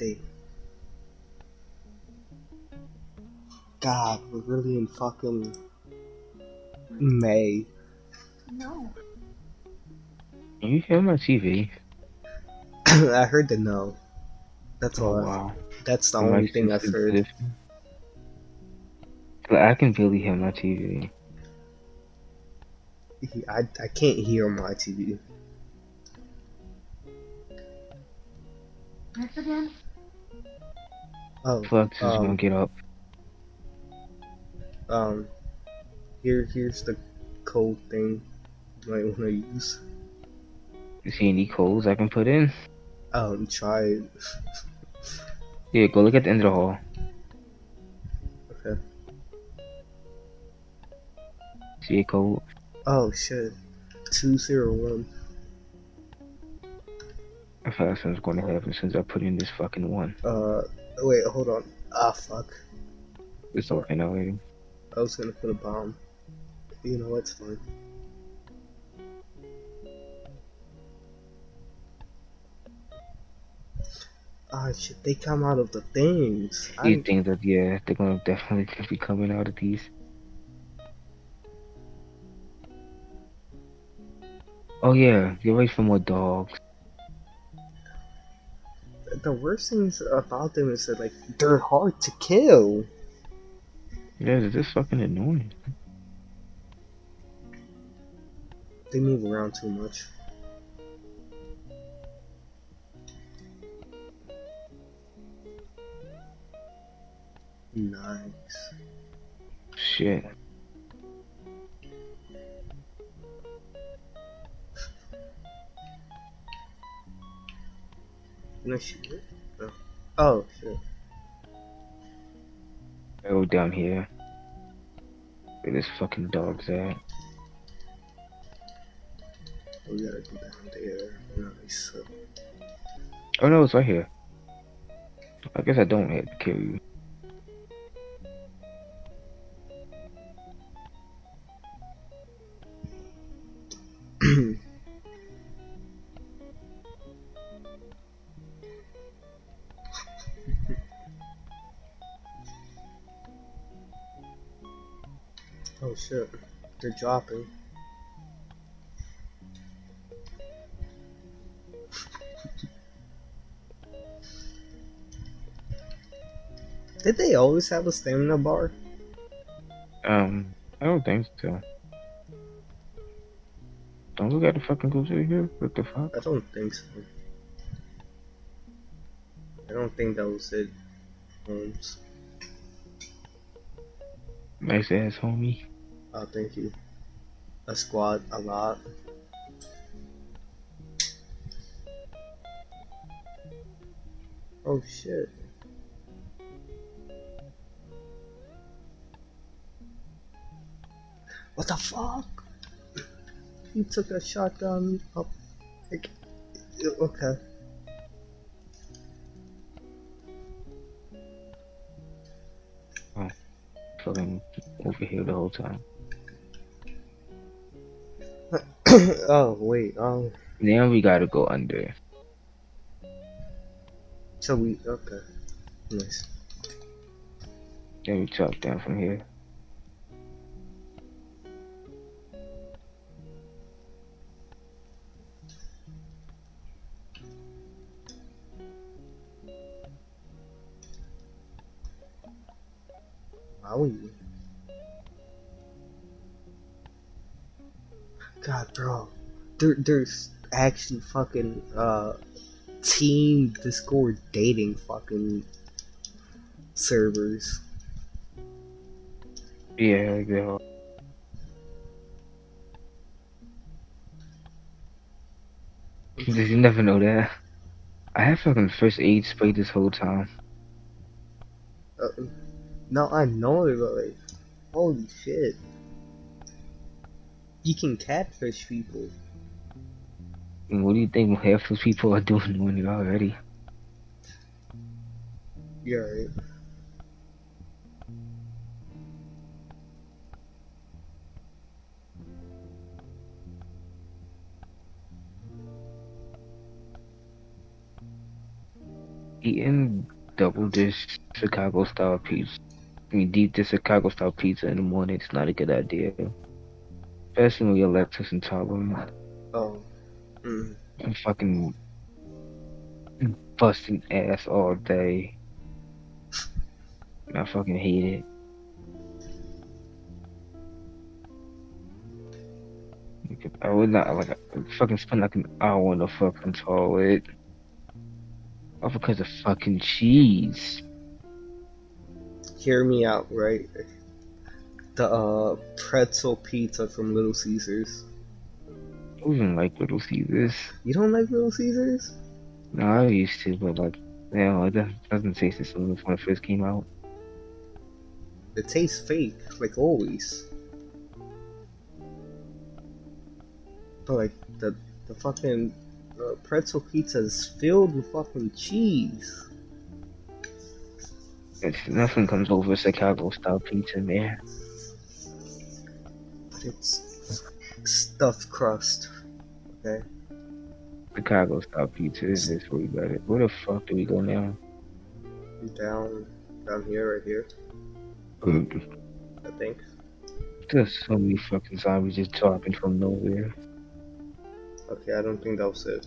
Birthday. God, we're really in fucking May. No. Can you hear my TV? I heard the no. That's oh, all. Oh, wow. That's the Am only thing I've heard. sensitive? Like, I can barely hear my TV. I, I can't hear my TV. This again? Oh, Fuck, is Um, won't get up. um, here here's the code thing you might want to use. You see any codes I can put in? Um, try it. Yeah, go look at the end of the hall. Okay. See a code? Oh shit, two zero one. I thought that's what's going to happen since I put in this fucking one. Uh, wait, hold on. Ah, fuck. It's okay now, lady. I was gonna put a bomb. You know, it's fine. Ah, shit, they come out of the things. These I, things that, yeah, they're to definitely be coming out of these. Oh yeah, get ready for more dogs. The worst things about them is that, like, they're hard to kill. Yeah, it's just fucking annoying. They move around too much. Nice. Shit. No shit. No. Oh shit. Oh, down here. Where this fucking dog's at. We gotta go down there. Nice. Oh no, it's right here. I guess I don't have to kill you. Did they always have a stamina bar? Um, I don't think so. Don't we gotta fucking go through here? What the fuck? I don't think so. I don't think that was it, Holmes. Nice ass homie. Oh, thank you. A squad, a lot. Oh shit. What the fuck? He took a shotgun up. Like, okay. Fucking over here the whole time. oh wait. Um. Oh, Now we gotta go under. so we okay. Nice. Then we chop down from here. There, there's actually fucking uh team Discord dating fucking servers. Yeah, that. Did you never know that? I have fucking first aid spray this whole time. Uh, no, I know it, but like, holy shit. You can catfish people. What do you think half those people are doing when doing it already? Yeah, right. Eating double dish Chicago style pizza. I mean, deep dish Chicago style pizza in the morning is not a good idea. Especially when you're lactose intolerant. Oh. Mm. I'm fucking busting ass all day. I fucking hate it. I would not like I fucking spend like an hour in the fucking toilet. All because of fucking cheese. Hear me out, right? The uh pretzel pizza from Little Caesars. I don't even like Little Caesars. You don't like Little Caesars? No, I used to, but like, you know, it doesn't, doesn't taste the same as when it first came out. It tastes fake, like always. But like the the fucking uh, pretzel pizza is filled with fucking cheese. It's, nothing comes over Chicago style pizza, man. But it's stuffed crust. Okay. Chicago style pizza is just really better. Where the fuck do we go now? Down down here, right here, I think. There's so many fucking zombies just dropping from nowhere. Okay, I don't think that was it.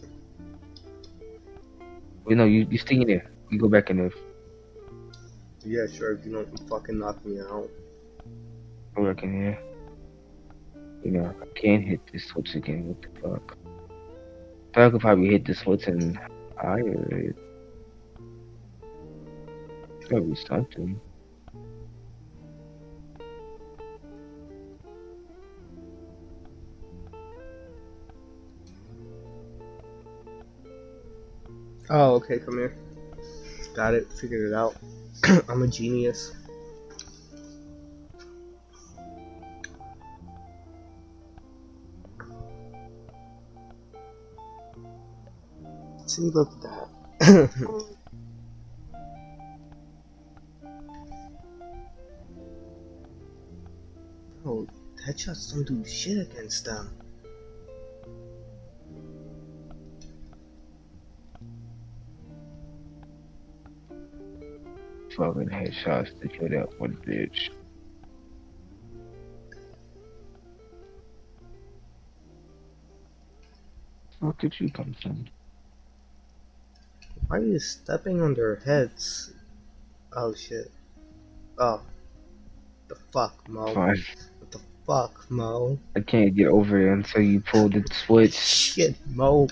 Wait, no, you you stay in there. You go back in there. Yeah, sure. If you don't fucking knock me out. Back in here. You know, I can't hit this switch again. What the fuck? I could probably hit the switch and I it. Be something. Oh, okay, come here. Got it, figured it out. I'm a genius. See, look at that. Bro, headshots don't do shit against them. Fucking headshots to kill that one bitch. Where did you come from? Why are you stepping on their heads? Oh shit. Oh. The fuck, Mo? Fine. What the fuck, Mo? I can't get over it until you pull the switch. Shit, Mo.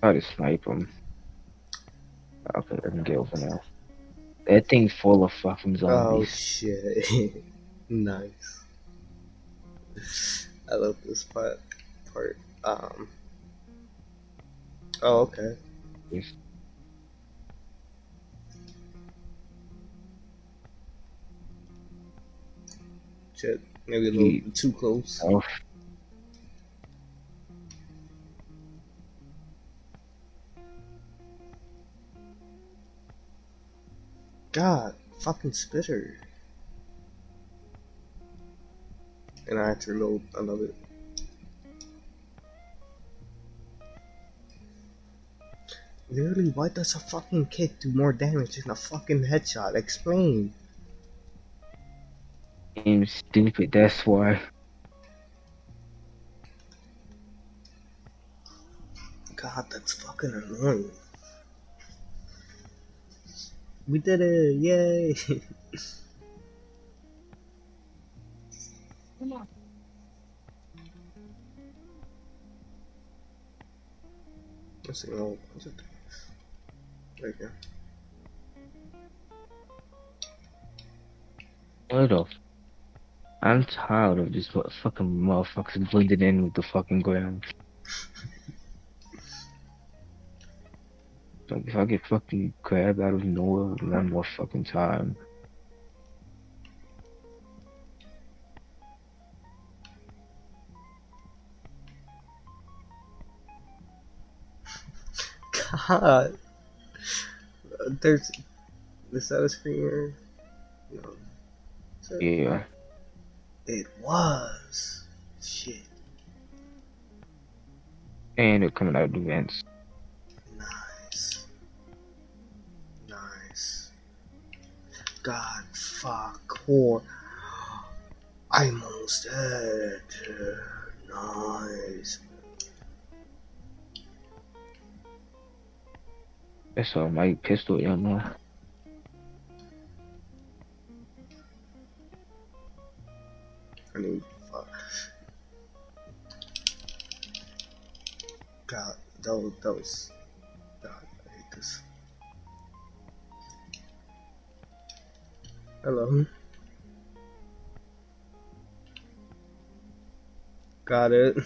Try to snipe him. Oh, okay, I can get over now. That thing's full of fucking zombies. Oh zombies. shit. nice. I love this part. Part. Um. Oh okay. Shit. Maybe a little too close. Oh, God, fucking spitter. And I to reload. I love it. Literally, why does a fucking kick do more damage than a fucking headshot? Explain. I'm stupid, that's why. God, that's fucking annoying. We did it! Yay! Come on. Let's see. Oh, what's it? Right here. What the? I'm tired of this fu- fucking motherfuckers blending in with the fucking ground. Like if I get fucking grabbed out of nowhere one more fucking time. God. Uh, There's. Is that a screamer? No. It? Yeah. It was. Shit. And it coming out of the vents. Nice. Nice. God, fuck, whore. I'm almost dead. Nice. That's all my pistol ammo. I mean, fuck. God, that was, that was. God, I hate this. Hello. Got it.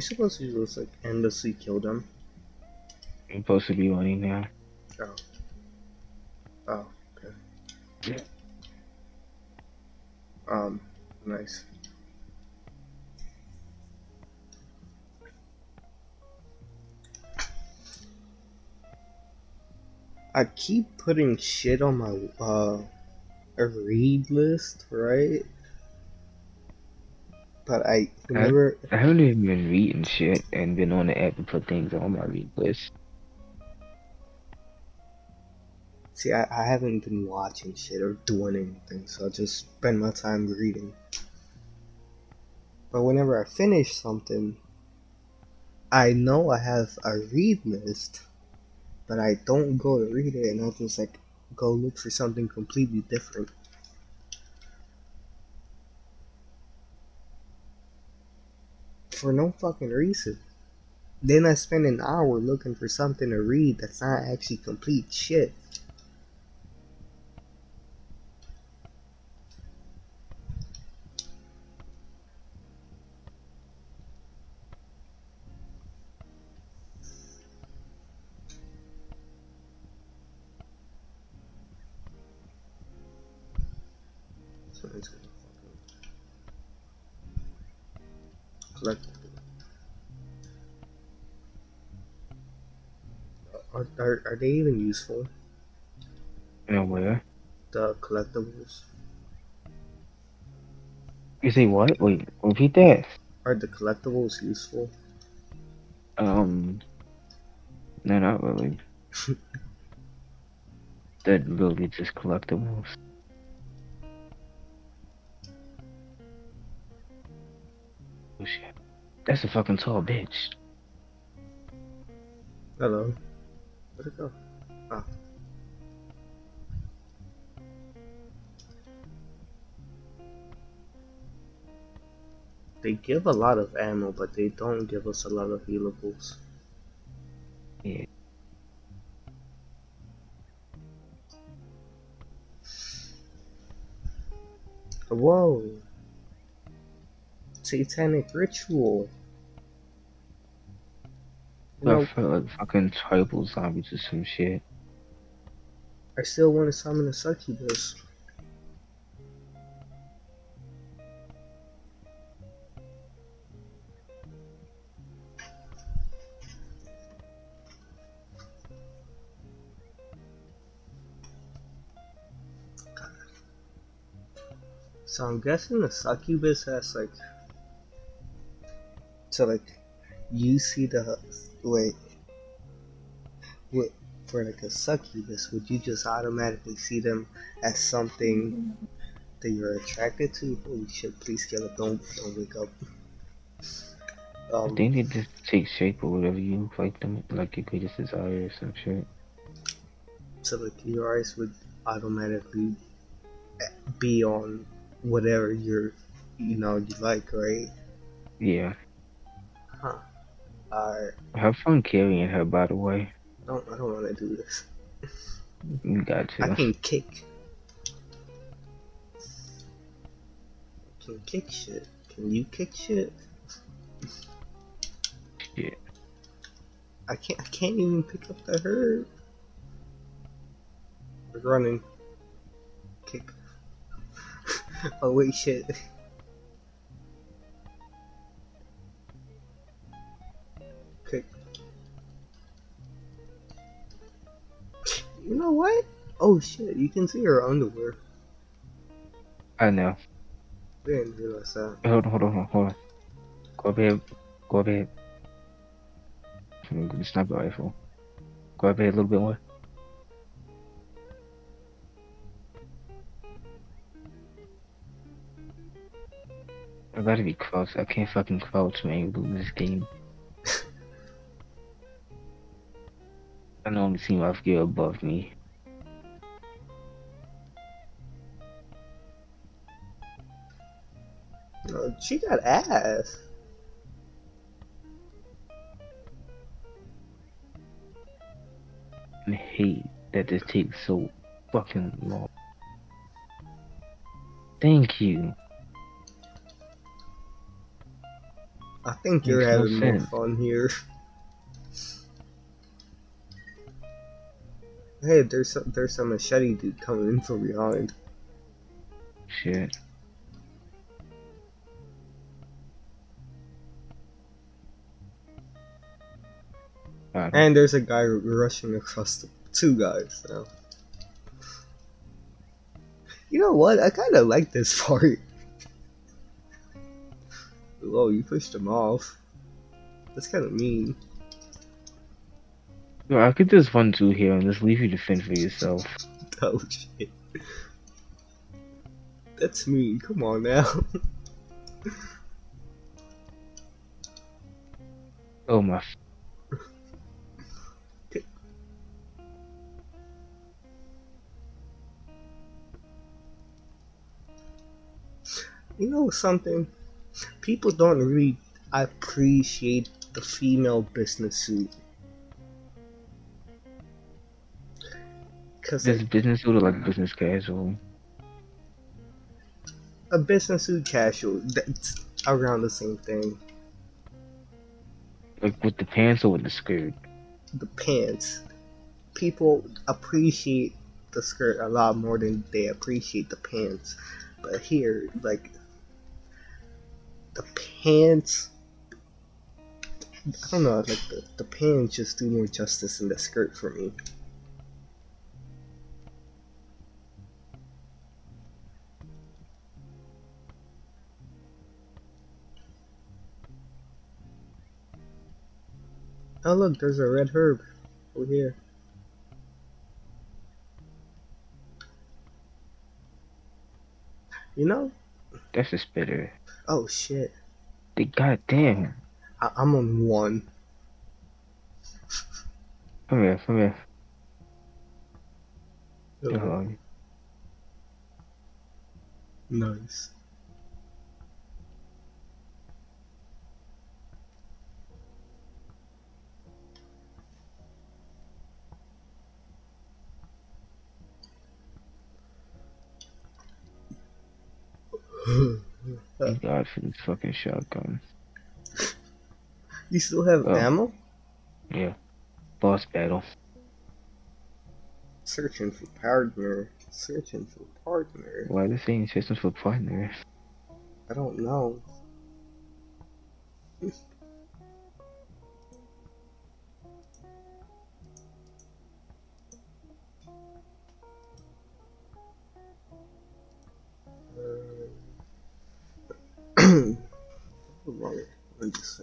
We supposed to just like endlessly kill them? I'm supposed to be running now. Oh. Oh, okay. Yeah. Um, nice. I keep putting shit on my uh a read list, right? But I never I haven't even been reading shit and been on the app to put things on my read list. see. I, I haven't been watching shit or doing anything, so I just spend my time reading. But whenever I finish something, I know I have a read list, but I don't go to read it, and I'll just like go look for something completely different. For no fucking reason. Then I spend an hour looking for something to read that's not actually complete shit. Someone's gonna fucking collect. Are, are, are they even useful? And where? The collectibles? You say what? Wait, repeat that. Are the collectibles useful? Um, no, not really. that really just collectibles. That's a fucking tall bitch. Hello. Where'd it go? Ah. They give a lot of ammo, but they don't give us a lot of healables. Yeah. Whoa. Satanic ritual. Know, I felt like fucking tribal zombies or some shit. I still want to summon a succubus. So I'm guessing the succubus has like so like you see the wait what for like a succubus would you just automatically see them as something that you're attracted to? Holy shit! Please it! Don't don't wake up. I Um, think they just take shape or whatever you like them, like you your greatest desire or some shit. so like your eyes would automatically be on whatever you're you know you like, right? Yeah. Huh. Alright. Have fun carrying her, by the way. I don't I don't want to do this. You got to. I can kick. I can kick shit. Can you kick shit? Shit. I can't. I can't even pick up the herd. We're running. Kick. oh wait, shit. Kick. You know what? Oh shit! You can see her underwear. I know. Didn't realize that. Hold on, hold on, hold on. Go up here. Go up here. I'm gonna sniper rifle. Go up here a little bit more. I gotta be crouched. I can't fucking crouch, man. You lose this game. I normally see my gear above me. No, she got ass. I hate that this takes so fucking long. Thank you. I think you're Makes no having more fun here. Hey, there's some, there's some machete dude coming in from behind. Shit. And there's a guy rushing across the two guys. So. You know what? I kind of like this part. Whoa, you pushed him off. That's kind of mean. Yo, I could just run through here and just leave you to fend for yourself. Oh shit. That's mean. Come on now. Oh my. You know something? People don't really appreciate the female business suit. Cause This business suit or like business casual? a business suit casual, that's around the same thing. Like with the pants or with the skirt? The pants. People appreciate the skirt a lot more than they appreciate the pants. But here, like, the pants. I don't know, like, the, the pants just do more justice than the skirt for me. Oh look, there's a red herb over here. You know? That's a spitter. Oh shit. The goddamn. I- I'm on one. Come here, come here. Oh, Nice. Thank God for this fucking shotgun. you still have Oh. ammo? Yeah. Boss battle. Searching for partner. Searching for partner. Why this ain't system for partner? I don't know.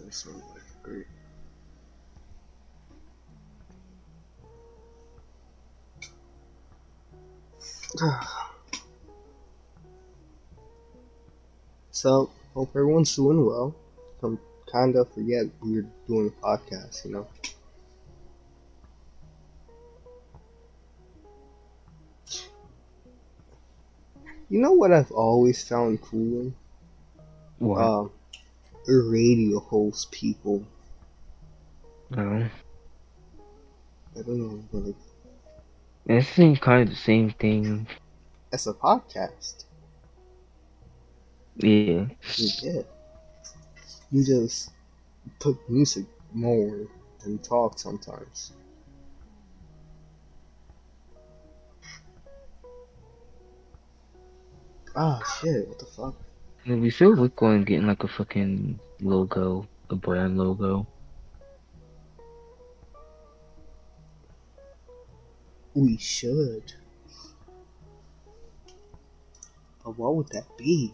I just said something like great. So, hope everyone's doing well. I'm kind of forget we're doing a podcast, you know. You know what I've always found cool? What? Um, radio host people. no. I don't know, but like, This seems kind of the same thing. as a podcast, Yeah. yeah, you just put music more than talk sometimes. Ah, shit, what the fuck? We still look on getting like a fucking logo, a brand logo. We should. But what would that be?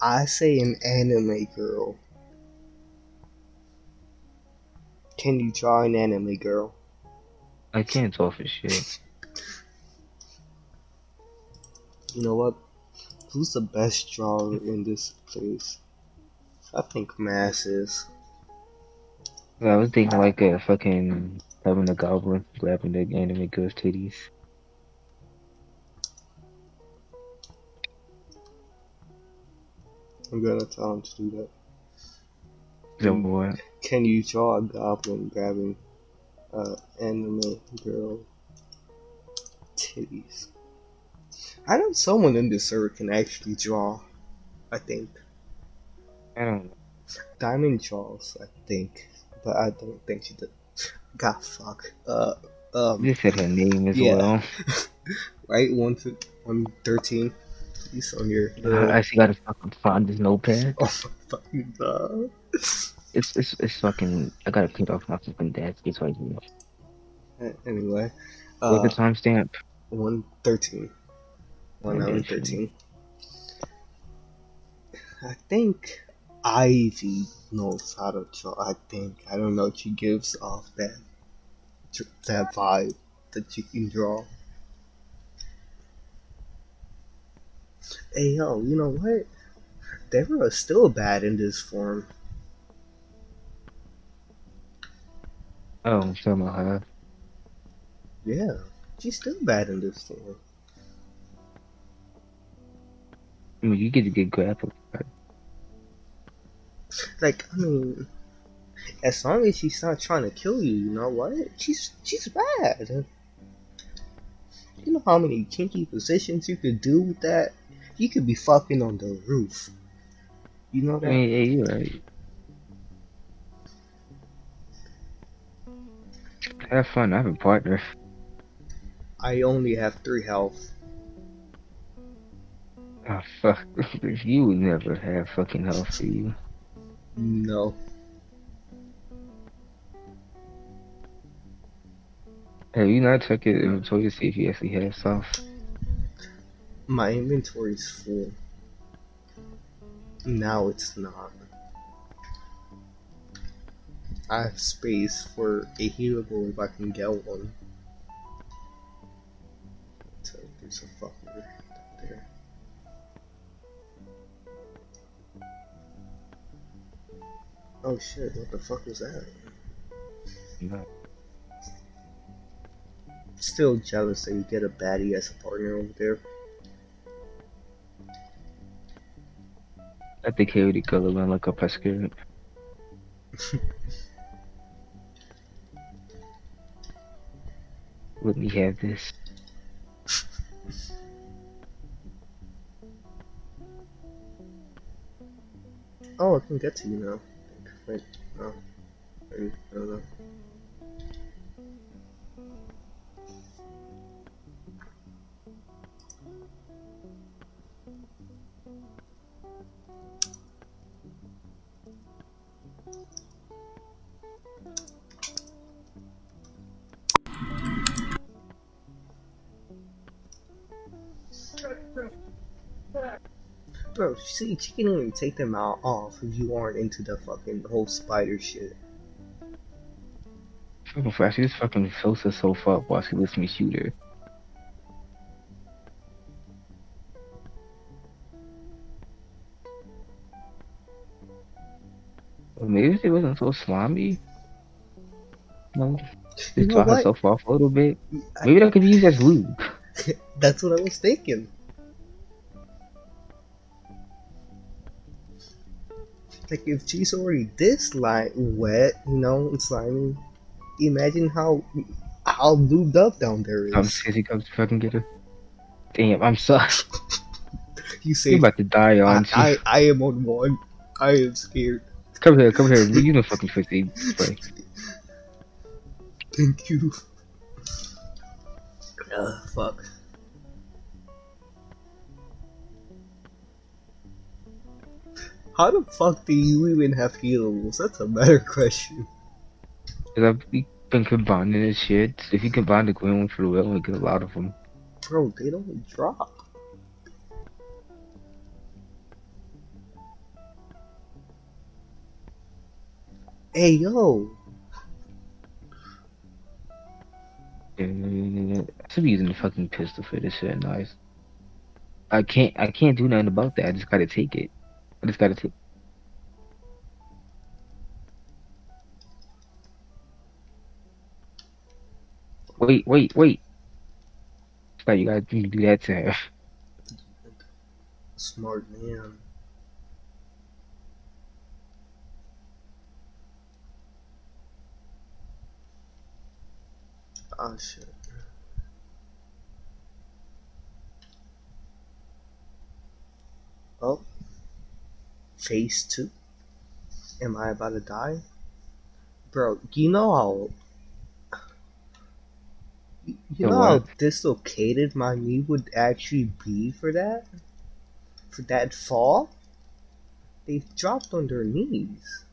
I say an anime girl. Can you draw an anime girl? I can't talk for shit. You know what? Who's the best drawer in this place? I think Mass is. I was thinking like a fucking having a goblin grabbing the anime girl's titties. I'm gonna tell him to do that. So what? Can you draw a goblin grabbing uh, anime girl titties? I know someone in this server can actually draw. I think I don't know. Diamond draws. I think, but I don't think she did. God fuck. Uh, um, You said her name as Yeah. well. right one to one thirteen. He's on your. I actually gotta fucking find this notepad. Oh my fucking god. It's it's it's fucking. I gotta print off my fucking desk. It's right here. Anyway, What's uh, the timestamp? one thirteen. One hour and thirteen. I think Ivy knows how to draw. I think I don't know. She gives off that that vibe that you can draw. Hey yo, you know what? Deborah is still bad in this form. Oh, I'm talking about her. Yeah, she's still bad in this thing. I mean, you get to get grappled. Right? Like, I mean, as long as she's not trying to kill you, you know what? She's she's bad. You know how many kinky positions you could do with that? You could be fucking on the roof. You know I that? mean, yeah, you're right. Have fun. I have a partner. I only have three health. Oh, fuck. you would never have fucking health for you. No. Have you not checked your inventory to see if you actually have stuff? My inventory's full. Now it's not. I have space for a healable if I can get one. So there's a fucker Oh shit, what the fuck was that? No. Still jealous that you get a baddie as a partner over there. I think he already color man like a pescary. Let me have this. Oh, I can get to you now. Wait, no. Maybe, I don't Bro, see, she can even take them out off if you aren't into the fucking whole spider shit. Oh, fucking flash, she just fucking fills herself up while she lets me shoot her. Maybe she wasn't so slimy. No, just dry herself off a little bit. I- Maybe that could be used as lube. That's what I was thinking. Like if she's already this like wet, you know, and slimy, imagine how how lubed up down there is. I'm is. scared he comes to fucking get her. Damn, I'm sorry. You You're say about to die, I, aren't? I I am on one. I am scared. Come here, come here. You know fucking 50 spray. Thank you. Uh, fuck. How the fuck do you even have healables? That's a better question. Cause I've been combining this shit. If you combine the green one for the red one, you get a lot of them. Bro, they don't drop. Hey yo, I should be using the fucking pistol for this shit. Nice. I can't. I can't do nothing about that. I just gotta take it. I just gotta take. Wait, wait, wait. Like you gotta do do that to her. smart man. Oh shit. Oh. Phase two. Am I about to die? Bro, you know how you The know how dislocated my knee would actually be for that? For that fall? They dropped on their knees.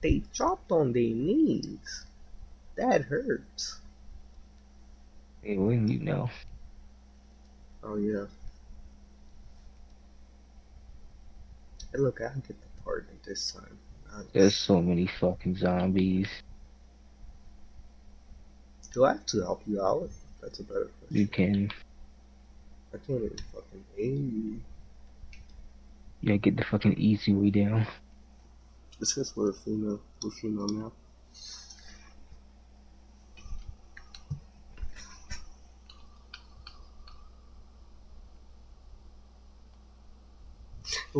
They dropped on their knees. That hurts. Hey, when you know. Oh yeah. Hey, look, I get the partner this time. There's so many fucking zombies. Do I have to help you out? That's a better You can. I can't even fucking aim. Yeah, get the fucking easy way down. It's because we're a female. We're female now.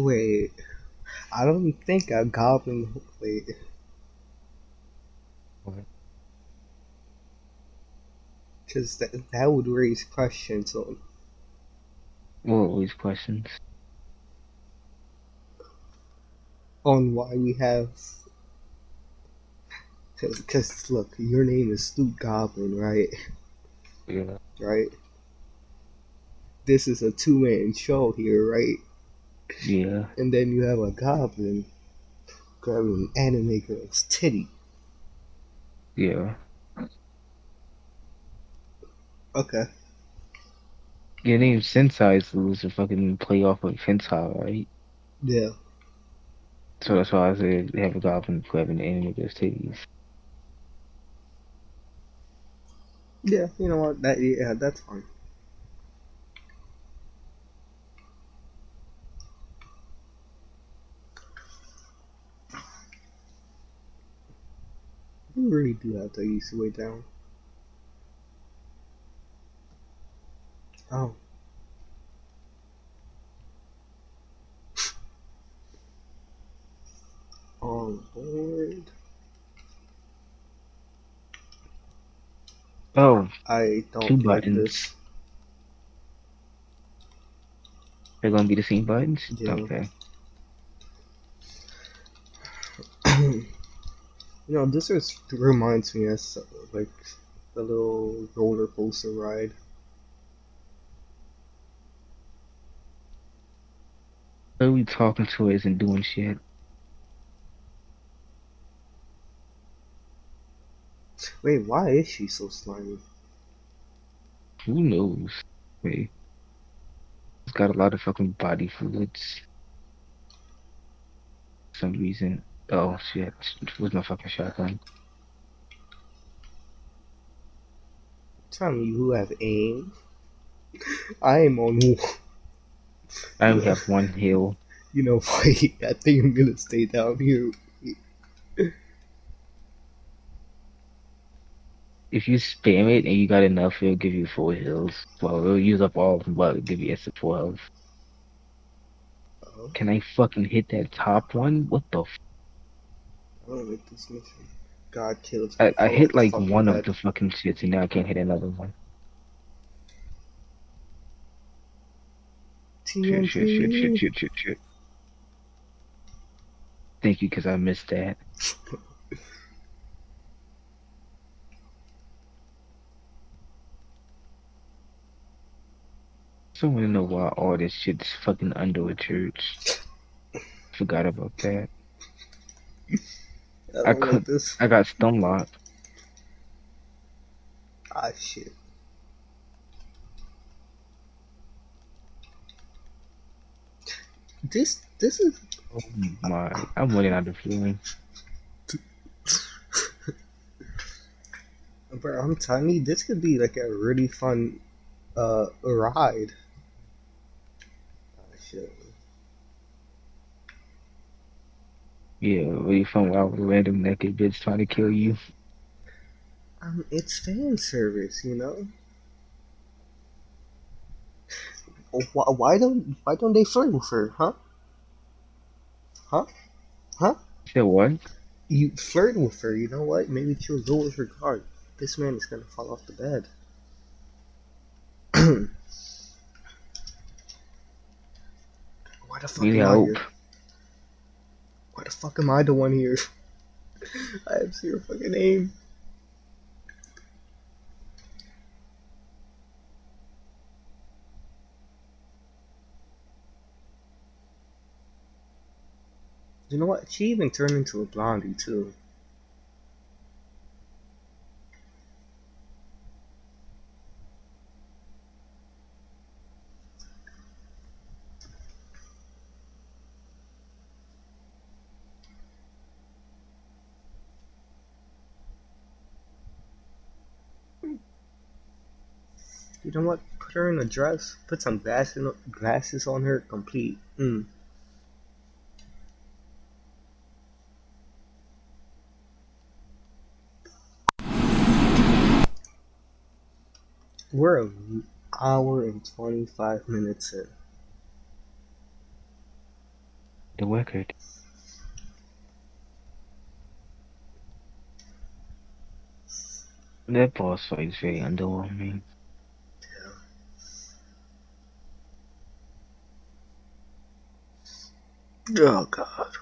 Wait, I don't think a goblin. Wait. What? Because that, that would raise questions on What these questions? on why we have. Because look, your name is Loot Goblin, right? Yeah. Right. This is a two-man show here, right? Yeah. And then you have a goblin grabbing an anime girl's titty. Yeah. Okay. Your name Sensei is to fucking play off of Hentai, right? Yeah. So that's why I said they have a goblin grabbing the anime girl's titties. Yeah. You know what? That yeah, that's fine. You really do have the way down. Oh. On board. Oh, I don't Two like buttons. this. they're gonna be the same buttons? Yeah. Okay. Know, this is, reminds me of like a little roller coaster ride. Who are we talking to isn't doing shit. Wait, why is she so slimy? Who knows? Wait. It's got a lot of fucking body fluids. For some reason. Oh shit. It was my fucking shotgun. Tell me who have aim. I am on. I only have one heal. You know? I think I'm gonna stay down here. If you spam it and you got enough, it'll give you four heals. Well, it'll use up all of them, but it'll give you extra full health. Oh, Can I fucking hit that top one? What the f- I don't like this mission. God kills. I, I hit like one of the fucking shits and now I can't hit another one. Shit, shit, shit, shit, shit, shit, shit. Thank you, because I missed that. So I want to know why all this shit's fucking under a church. Forgot about that. I I could- this. I got stun locked. Ah shit. This this is Oh my, I'm running out of feeling. bro. I'm telling you, this could be like a really fun uh ride. Ah shit. Yeah, really fun while a random naked bitch trying to kill you. Um, it's fan service, you know. Why, why don't why don't they flirt with her, huh? Said what? You flirt with her, you know what? Maybe she'll go with her guard. This man is gonna fall off the bed. why the fuck Really am I hope. here? Why the fuck am I the one here? I have zero fucking aim. You know what? She even turned into a blondie too. You know what? Put her in a dress. Put some glasses glasses on her. Complete. Mm. We're an hour and 25 minutes in. The record. That boss fight is very underwhelming. Oh god.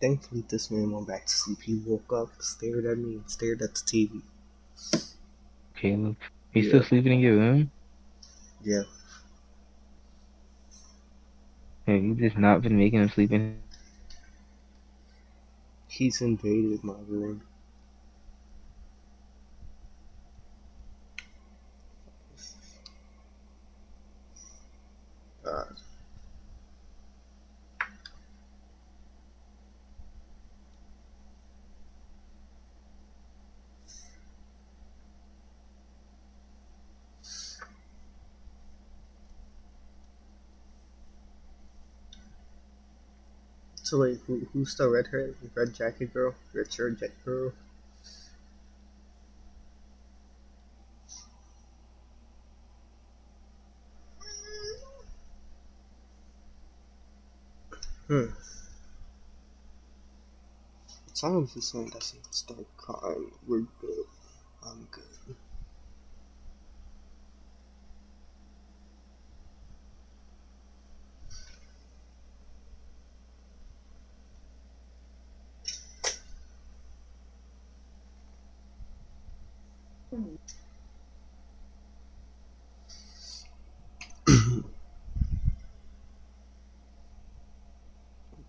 Thankfully, this man went back to sleep. He woke up, stared at me, and stared at the TV. Caleb, you Yeah. still sleeping in your room? Yeah. Have you just not been making him sleep in? He's invaded my room. God. So wait, who, who's the red hair, red jacket girl, red shirt jacket girl? Hmm. As long as this one doesn't start crying, we're good. I'm good.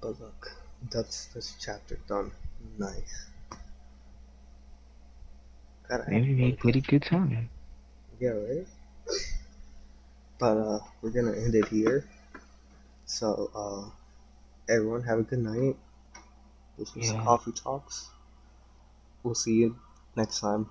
But look, that's this chapter done. Nice. Gotta have Maybe made pretty good time. Yeah, right? But uh we're gonna end it here. So uh everyone have a good night. This was Yeah. Coffee Talks. We'll see you next time.